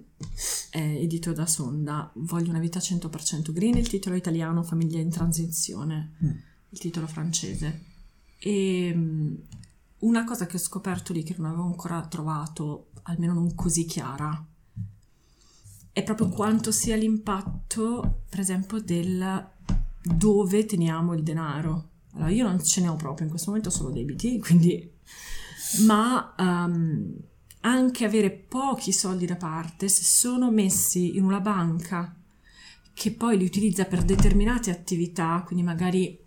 è edito da Sonda, Voglio una vita 100% green, il titolo italiano Famiglia in transizione, Mm. il titolo francese. E mm, una cosa che ho scoperto lì che non avevo ancora trovato, almeno non così chiara, è proprio quanto sia l'impatto, per esempio, del dove teniamo il denaro. Allora, io non ce ne ho proprio in questo momento, ho solo debiti, quindi... Ma ehm, anche avere pochi soldi da parte, se sono messi in una banca che poi li utilizza per determinate attività, quindi magari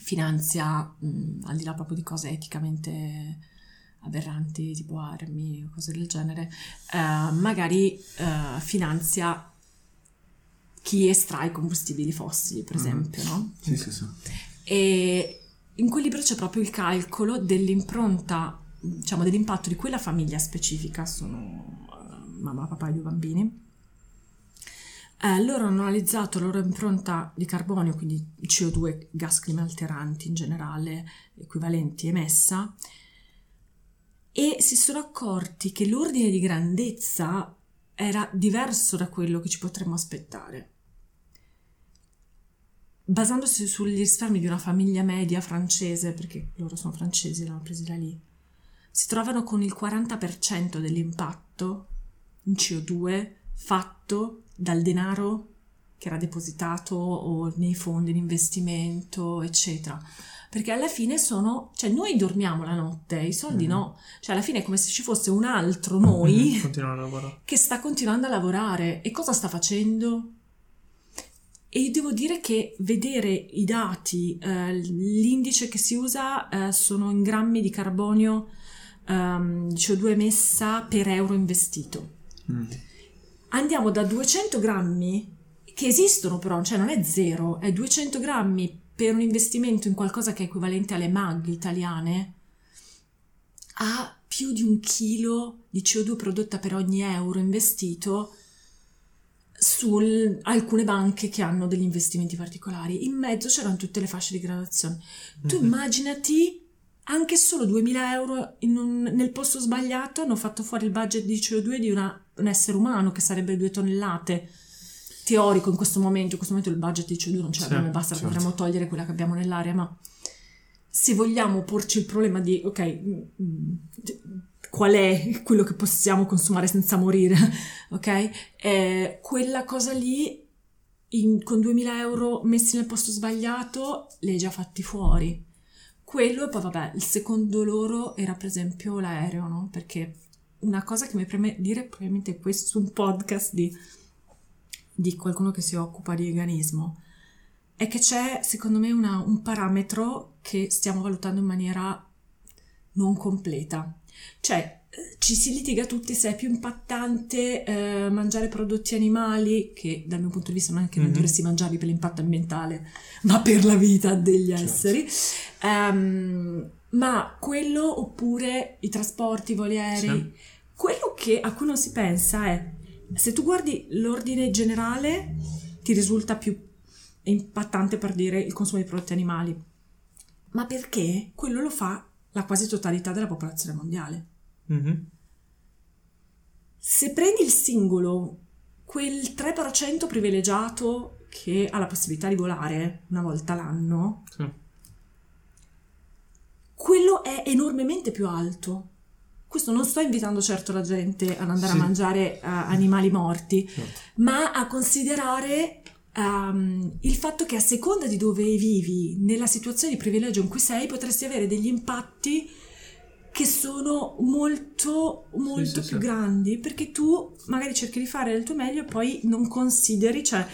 finanzia, mh, al di là proprio di cose eticamente aberranti tipo armi o cose del genere, eh, magari eh, finanzia chi estrae combustibili fossili, per Mhm. esempio, no? Sì, sì, sì. E in quel libro c'è proprio il calcolo dell'impronta, diciamo, dell'impatto di quella famiglia specifica, sono eh, mamma, papà e due bambini. Eh, loro hanno analizzato la loro impronta di carbonio, quindi CO2, gas climalteranti in generale, equivalenti emessa, e si sono accorti che l'ordine di grandezza era diverso da quello che ci potremmo aspettare. Basandosi sugli risparmi di una famiglia media francese, perché loro sono francesi, l'hanno presi da lì, si trovano con il 40% dell'impatto in CO2 fatto dal denaro che era depositato o nei fondi di investimento, eccetera. Perché alla fine sono, cioè noi dormiamo la notte, i soldi Mhm. no, cioè alla fine è come se ci fosse un altro noi lavorare. che sta continuando a lavorare e cosa sta facendo? E io devo dire che vedere i dati, eh, l'indice che si usa eh, sono in grammi di carbonio ehm, CO2 emessa per euro investito. Mm. Andiamo da 200 grammi, che esistono però, cioè non è zero, è 200 grammi per un investimento in qualcosa che è equivalente alle MAG italiane, a più di un chilo di CO2 prodotta per ogni euro investito su alcune banche che hanno degli investimenti particolari. In mezzo c'erano tutte le fasce di gradazione. Tu Mhm. immaginati anche solo 2000 euro un- nel posto sbagliato hanno fatto fuori il budget di CO2 di una- un essere umano che sarebbe due tonnellate. Teorico in questo momento, in questo momento il budget di CO2 non ce l'abbiamo e basta, certo. potremmo togliere quella che abbiamo nell'aria, ma se vogliamo porci il problema di, ok, mm, mm, qual è quello che possiamo consumare senza morire, ok? Eh, quella cosa lì in- con 2000 euro messi nel posto sbagliato li hai già fatti fuori. Quello e poi vabbè, il secondo loro era per esempio l'aereo, no? Perché una cosa che mi preme dire probabilmente questo un podcast di, di qualcuno che si occupa di veganismo è che c'è secondo me una- un parametro che stiamo valutando in maniera non completa. Cioè, ci si litiga tutti se è più impattante eh, mangiare prodotti animali, che dal mio punto di vista non è che non Mhm. dovresti mangiarli per l'impatto ambientale, ma per la vita degli Certo. esseri. Ehm, ma quello oppure i trasporti, i voli aerei. Quello che, a cui non si pensa è, se tu guardi l'ordine generale, ti risulta più impattante per dire il consumo di prodotti animali. Ma perché quello lo fa la quasi totalità della popolazione mondiale. Mhm. Se prendi il singolo, quel 3% privilegiato che ha la possibilità di volare una volta l'anno, Sì. quello è enormemente più alto. Questo non sto invitando certo la gente ad andare Sì. a mangiare eh, animali morti, Certo. ma a considerare ehm, il fatto che a seconda di dove vivi, nella situazione di privilegio in cui sei, potresti avere degli impatti che sono molto, molto sì, più sì. grandi, perché tu magari cerchi di fare del tuo meglio e poi non consideri, cioè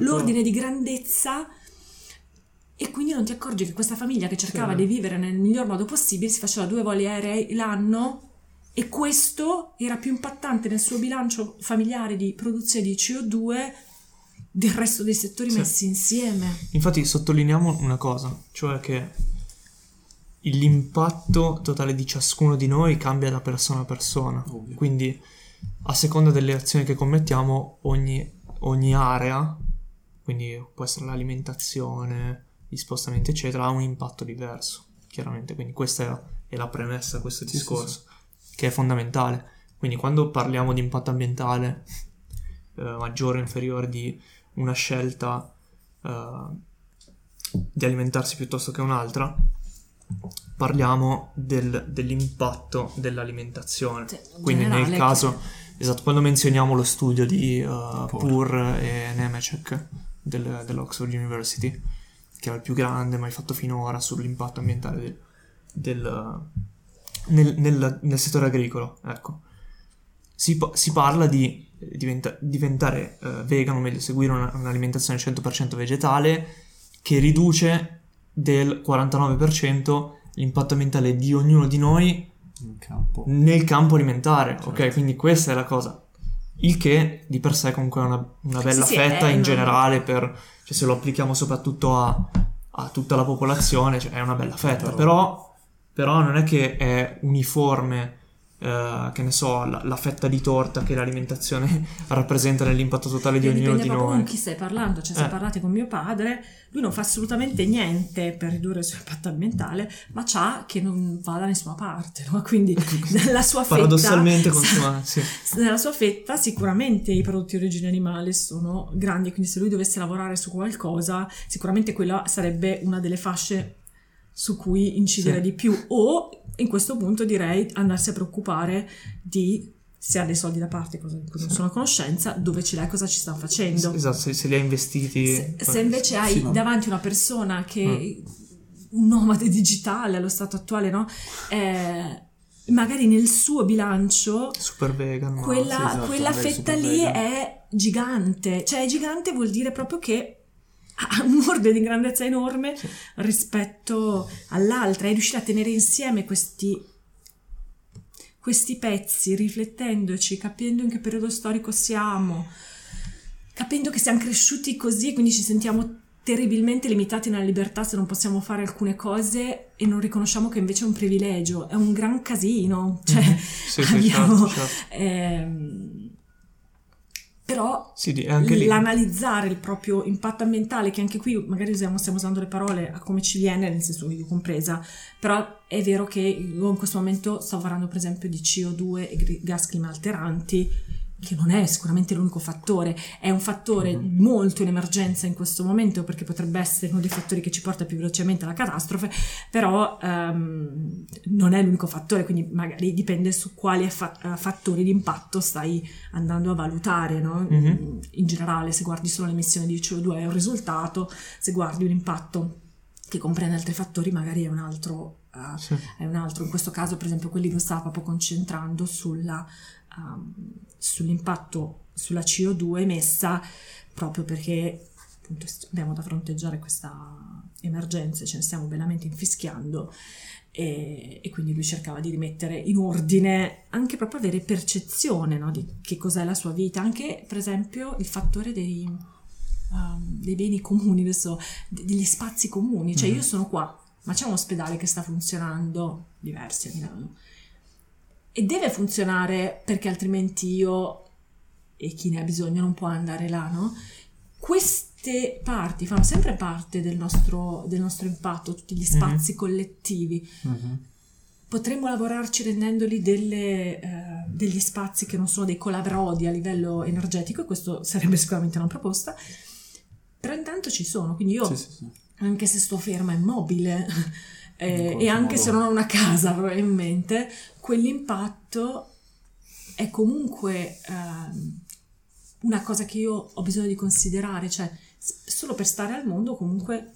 l'ordine di grandezza e quindi non ti accorgi che questa famiglia che cercava di vivere nel miglior modo possibile si faceva due voli aerei l'anno e questo era più impattante nel suo bilancio familiare di produzione di CO2 del resto dei settori messi insieme. Infatti sottolineiamo una cosa, cioè che l'impatto totale di ciascuno di noi cambia da persona a persona. Ovvio. Quindi a seconda delle azioni che commettiamo, ogni, ogni area, quindi può essere l'alimentazione, gli spostamenti, eccetera, ha un impatto diverso, chiaramente. Quindi questa è la, è la premessa a questo Sì, sì, discorso, che è fondamentale. Quindi quando parliamo di impatto ambientale eh, maggiore o inferiore di una scelta eh, di alimentarsi piuttosto che un'altra, parliamo del- dell'impatto dell'alimentazione. Cioè, in Quindi nel caso, che- esatto, quando menzioniamo lo studio di eh, Pur. E Nemecek del- dell'Oxford University, che è il più grande mai fatto finora sull'impatto ambientale del, del- nel, nel- nel settore agricolo, ecco. Si, si parla di eh, diventa- diventare eh, vegano, o meglio, seguire una- un'alimentazione 100% vegetale che riduce del 49% l'impatto ambientale di ognuno di noi in campo. nel campo alimentare, ok? Certo. Quindi questa è la cosa. Il che di per sé comunque è una, una bella Sì, sì, fetta è in una- generale per, cioè se lo applichiamo soprattutto a, a tutta la popolazione, cioè è una bella fetta, però, però non è che è uniforme, eh, che ne so, la, la fetta di torta che l'alimentazione rappresenta nell'impatto totale di ognuno di noi. con chi stai parlando, cioè se Eh. parlate con mio padre, lui non fa assolutamente niente per ridurre il suo impatto ambientale, ma c'ha che non va da nessuna parte, no? Quindi nella sua fetta Paradossalmente consuma, sì. nella sua fetta sicuramente i prodotti di origine animale sono grandi, quindi se lui dovesse lavorare su qualcosa, sicuramente quella sarebbe una delle fasce su cui incidere Sì. di più o in questo punto direi andarsi a preoccupare di se ha dei soldi da parte, cosa di cui non sono a conoscenza, dove ce l'hai, cosa ci stanno facendo. Esatto, se, se li ha investiti... Se, se invece hai Sì, no. davanti una persona che un nomade digitale allo stato attuale, no? Eh, magari nel suo bilancio Super vegan, quella, sì, esatto, quella fetta lì vegan. è gigante. Cioè, gigante vuol dire proprio che ha un ordine di grandezza enorme Sì. rispetto all'altra. E riuscire a tenere insieme questi, questi pezzi, riflettendoci, capendo in che periodo storico siamo, capendo che siamo cresciuti così, quindi ci sentiamo terribilmente limitati nella libertà se non possiamo fare alcune cose e non riconosciamo che invece è un privilegio, è un gran casino. Cioè, Mhm. Sì, sì, abbiamo- certo, certo. Ehm, però Sì, l'analizzare il proprio impatto ambientale, che anche qui magari usiamo, stiamo usando le parole a come ci viene, nel senso io compresa, però è vero che io in questo momento sto parlando per esempio di CO2 e gas climalteranti, che non è sicuramente l'unico fattore, è un fattore Mhm. molto in emergenza in questo momento perché potrebbe essere uno dei fattori che ci porta più velocemente alla catastrofe, però ehm, non è l'unico fattore, quindi magari dipende su quali fa- eh, fattori di impatto stai andando a valutare, no? Mhm. In generale, se guardi solo l'emissione di CO2 è un risultato, se guardi un impatto che comprende altri fattori magari è un altro, eh, Sì. è un altro. In questo caso, per esempio, quelli che stava proprio concentrando sulla, ehm, sull'impatto sulla CO2 emessa proprio perché appunto abbiamo da fronteggiare questa emergenza, ce ne stiamo bellamente infischiando e, e quindi lui cercava di rimettere in ordine anche proprio avere percezione no, di che cos'è la sua vita, anche per esempio il fattore dei, um, dei beni comuni, adesso, de- degli spazi comuni, cioè Mhm. io sono qua, ma c'è un ospedale che sta funzionando, diversi a Milano, e deve funzionare perché altrimenti io e chi ne ha bisogno non può andare là, no? Queste parti fanno sempre parte del nostro, del nostro impatto, tutti gli spazi collettivi. Mhm. Potremmo lavorarci rendendoli delle, eh, degli spazi che non sono dei colabrodi a livello energetico, e questo sarebbe sicuramente una proposta, però intanto ci sono, quindi io Sì, sì, sì. anche se sto ferma immobile eh, e anche modo. se non ho una casa probabilmente, quell'impatto è comunque ehm, una cosa che io ho bisogno di considerare, cioè solo per stare al mondo comunque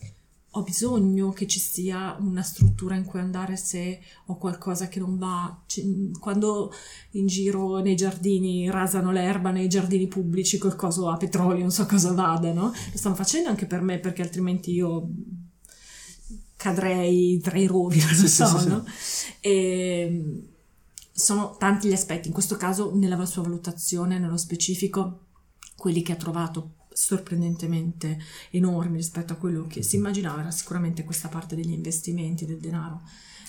ho bisogno che ci sia una struttura in cui andare se ho qualcosa che non va. Quando in giro nei giardini rasano l'erba, nei giardini pubblici col coso a petrolio, non so cosa vada, no? Lo stanno facendo anche per me perché altrimenti io cadrei tra i rovi, non Sì, sì, so, sì, sì. no? E sono tanti gli aspetti, in questo caso nella sua valutazione, nello specifico, quelli che ha trovato sorprendentemente enormi rispetto a quello che si immaginava era sicuramente questa parte degli investimenti del denaro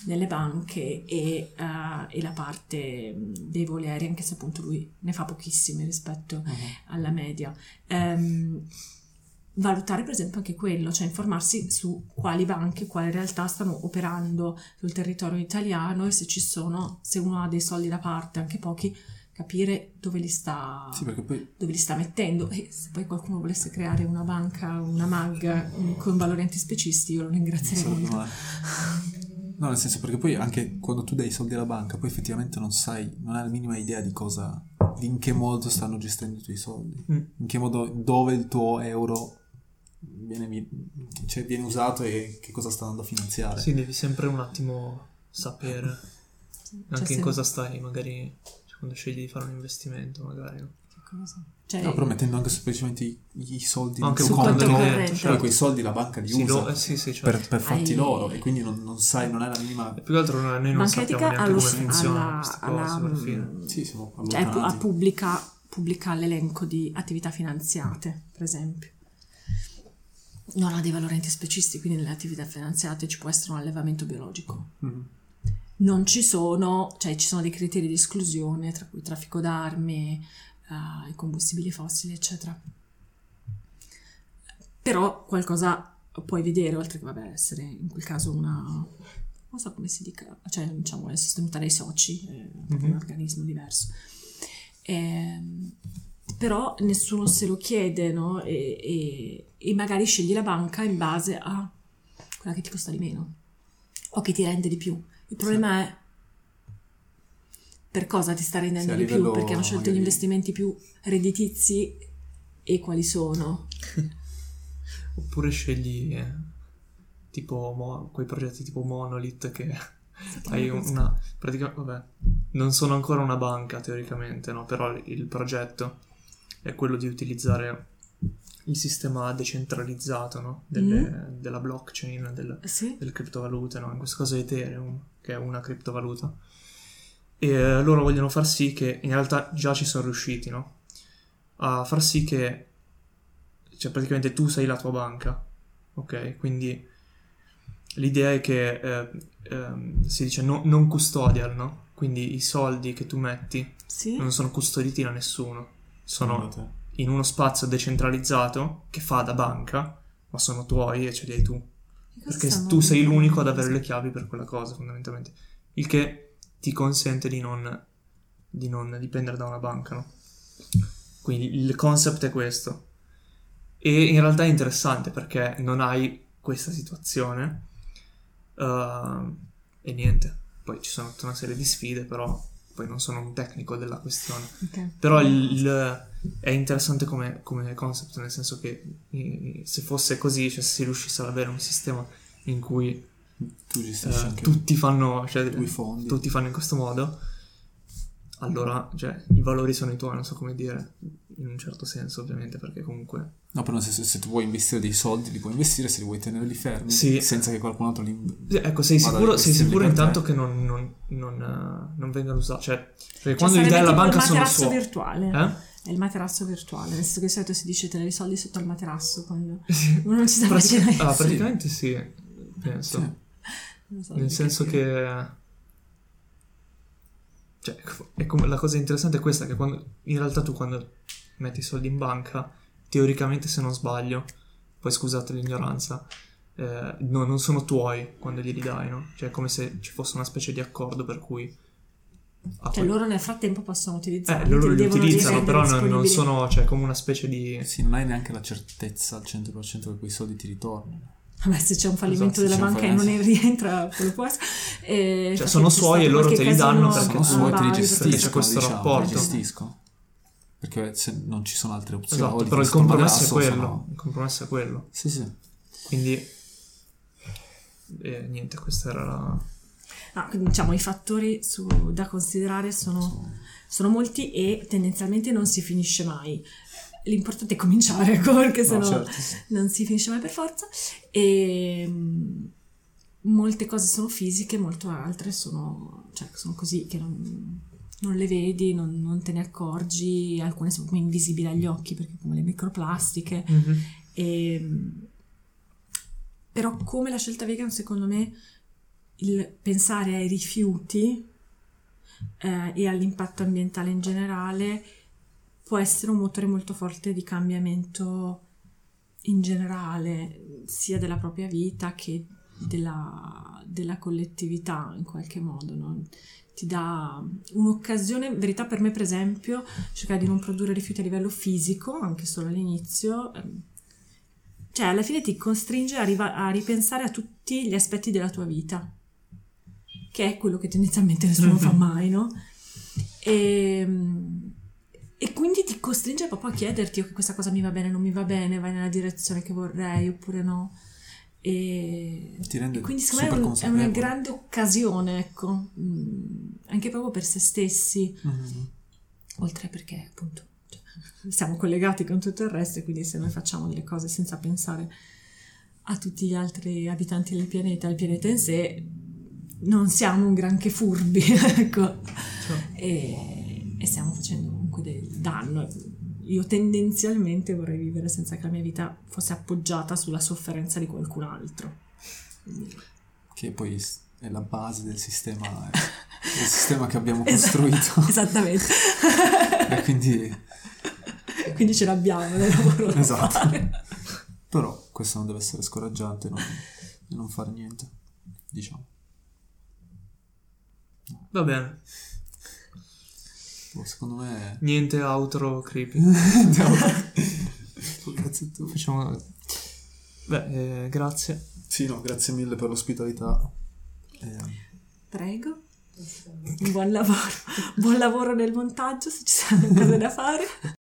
nelle banche e, eh, e la parte dei voli aerei, anche se appunto lui ne fa pochissimi rispetto Mhm. alla media. Ehm, valutare per esempio anche quello, cioè informarsi su quali banche, quali realtà stanno operando sul territorio italiano e se ci sono, se uno ha dei soldi da parte, anche pochi, capire dove li sta, Sì, poi dove li sta mettendo e se poi qualcuno volesse creare una banca, una mag mm, con valori antispecisti io lo ringrazierei sarebbe molto. male. No, nel senso, perché poi anche quando tu dai i soldi alla banca, poi effettivamente non sai, non hai la minima idea di cosa, di in che modo stanno gestendo i tuoi soldi, Mm. in che modo, dove il tuo euro viene, cioè, viene usato e che cosa sta andando a finanziare. Sì, devi sempre un attimo sapere Cioè, anche in se- cosa stai, magari cioè, quando scegli di fare un investimento, magari. no? Che cosa? Cioè, No, però mettendo anche semplicemente i, i soldi Anche nel su tuo conto conto, corrente. poi quei soldi la banca li Sì, usa lo- eh, sì, sì, certo. per, per fatti Hai- loro e quindi non, non sai, non hai la minima... Più che altro noi non sappiamo neanche allo- come funzionano alla- queste alla- fine. Sì, siamo cioè, allontanati. pubblica, pubblica l'elenco di attività finanziate, per esempio. Non ha dei valorenti specifici, quindi nelle attività finanziate ci può essere un allevamento biologico. Mhm. Non ci sono, cioè ci sono dei criteri di esclusione, tra cui traffico d'armi, eh, i combustibili fossili, eccetera. Però qualcosa puoi vedere, oltre che vabbè, essere in quel caso una, non so come si dica, cioè diciamo è sostenuta dai soci, è proprio un organismo diverso. Ehm, però nessuno se lo chiede, no? E, e- e magari scegli la banca in base a quella che ti costa di meno o che ti rende di più. Il problema è per cosa ti sta rendendo Sì, di più? Perché hanno scelto gli magari- investimenti più redditizi e quali sono? Oppure scegli eh, tipo mo- quei progetti tipo Monolith che hai un- una pratica- vabbè, non sono ancora una banca teoricamente, no? Però il progetto è quello di utilizzare il sistema decentralizzato, no? Delle- Della blockchain, del- Sì? delle criptovalute, no? In questo caso Ethereum, che è una criptovaluta. E eh, loro vogliono far sì che, in realtà già ci sono riusciti, no? A far sì che, cioè praticamente tu sei la tua banca, ok? Quindi l'idea è che eh, ehm, si dice no- non custodial, no? Quindi i soldi che tu metti Sì? non sono custoditi da nessuno, sono in uno spazio decentralizzato che fa da banca, ma sono tuoi e ce li hai tu. Perché tu sei l'unico ad avere le chiavi per quella cosa, fondamentalmente. Il che ti consente di non, di non dipendere da una banca, no? Quindi il concept è questo. E in realtà è interessante perché non hai questa situazione. uh, e niente. Poi ci sono tutta una serie di sfide, però poi non sono un tecnico della questione. Ok. Però il- il- è interessante come, come concept, nel senso che se fosse così, cioè se si riuscisse ad avere un sistema in cui Tu eh, tutti fanno, cioè, tutti fanno in questo modo, allora cioè, i valori sono i tuoi, non so come dire, in un certo senso ovviamente, perché comunque... No, però nel senso, se tu vuoi investire dei soldi, li puoi investire, se li vuoi tenere lì fermi, Sì. senza che qualcun altro li... Sì, Ecco, sei sicuro, sei sicuro per te. intanto che non, non, non, eh, non vengano usati, cioè, perché Cioè, quando gli sarebbe dai alla banca il sono materasso suoi... virtuale. Eh? È il materasso virtuale, nel senso che di solito si dice tenere i soldi sotto il materasso quando Sì. uno non ci sa Pratica- immaginare. ah, praticamente sì, penso. Sì. Non so Nel senso sì. che... Cioè, è come- la cosa interessante è questa, che quando, in realtà tu quando metti i soldi in banca, teoricamente se non sbaglio, poi scusate l'ignoranza, eh, no, non sono tuoi quando glieli dai, no? Cioè è come se ci fosse una specie di accordo per cui... a Cioè quel- loro nel frattempo possono utilizzarli. eh, loro li utilizzano, però non, non sono, cioè, come una specie di... Sì, non hai neanche la certezza al 100% che quei soldi ti ritornino. Vabbè, se c'è un fallimento Esatto, della banca e non ne rientra, quello può essere. Eh, Cioè, sono suoi e loro te li danno perché Sono a suoi, te li gestiscono, c'è questo diciamo, rapporto. li gestiscono. Perché se non ci sono altre opzioni. Esatto, però il compromesso è quello. sono- Il compromesso è quello. Sì, sì. Quindi... E niente, questa era la... No, quindi diciamo i fattori su- da considerare sono, sono molti e tendenzialmente non si finisce mai. L'importante è cominciare, perché No, sennò certo, non si finisce mai per forza. E mm, molte cose sono fisiche, molte altre sono, cioè, sono così che non, non le vedi, non, non te ne accorgi, alcune sono come invisibili agli occhi perché come le microplastiche. E, però come la scelta vegan, secondo me, il pensare ai rifiuti eh, e all'impatto ambientale in generale può essere un motore molto forte di cambiamento in generale, sia della propria vita che della, della collettività in qualche modo. no? Ti dà un'occasione, in verità per me per esempio, cercare di non produrre rifiuti a livello fisico, anche solo all'inizio, ehm, cioè alla fine ti costringe a, riva- a ripensare a tutti gli aspetti della tua vita, che è quello che tendenzialmente nessuno fa mai, no? E, e quindi ti costringe proprio a chiederti ok questa cosa mi va bene, non mi va bene, vai nella direzione che vorrei oppure no. E, Ti rende e quindi secondo me è, un- è una grande occasione, ecco, mm, anche proprio per se stessi, Mhm. oltre perché appunto cioè, siamo collegati con tutto il resto e quindi se noi facciamo delle cose senza pensare a tutti gli altri abitanti del pianeta, il pianeta in sé, non siamo un granché furbi, ecco, e, e stiamo facendo danno. Io tendenzialmente vorrei vivere senza che la mia vita fosse appoggiata sulla sofferenza di qualcun altro. Che poi è la base del sistema, del sistema che abbiamo costruito. Esattamente. e quindi, Quindi ce l'abbiamo nel lavoro Esatto. fare. però, questo non deve essere scoraggiante non, non fare niente, diciamo. Va bene. Boh, secondo me... Niente outro creepy. Grazie a tu. Facciamo... Beh, eh, grazie. Sì, no, grazie mille per l'ospitalità. Eh, Prego. Buon lavoro. Buon lavoro nel montaggio se ci saranno cose da fare.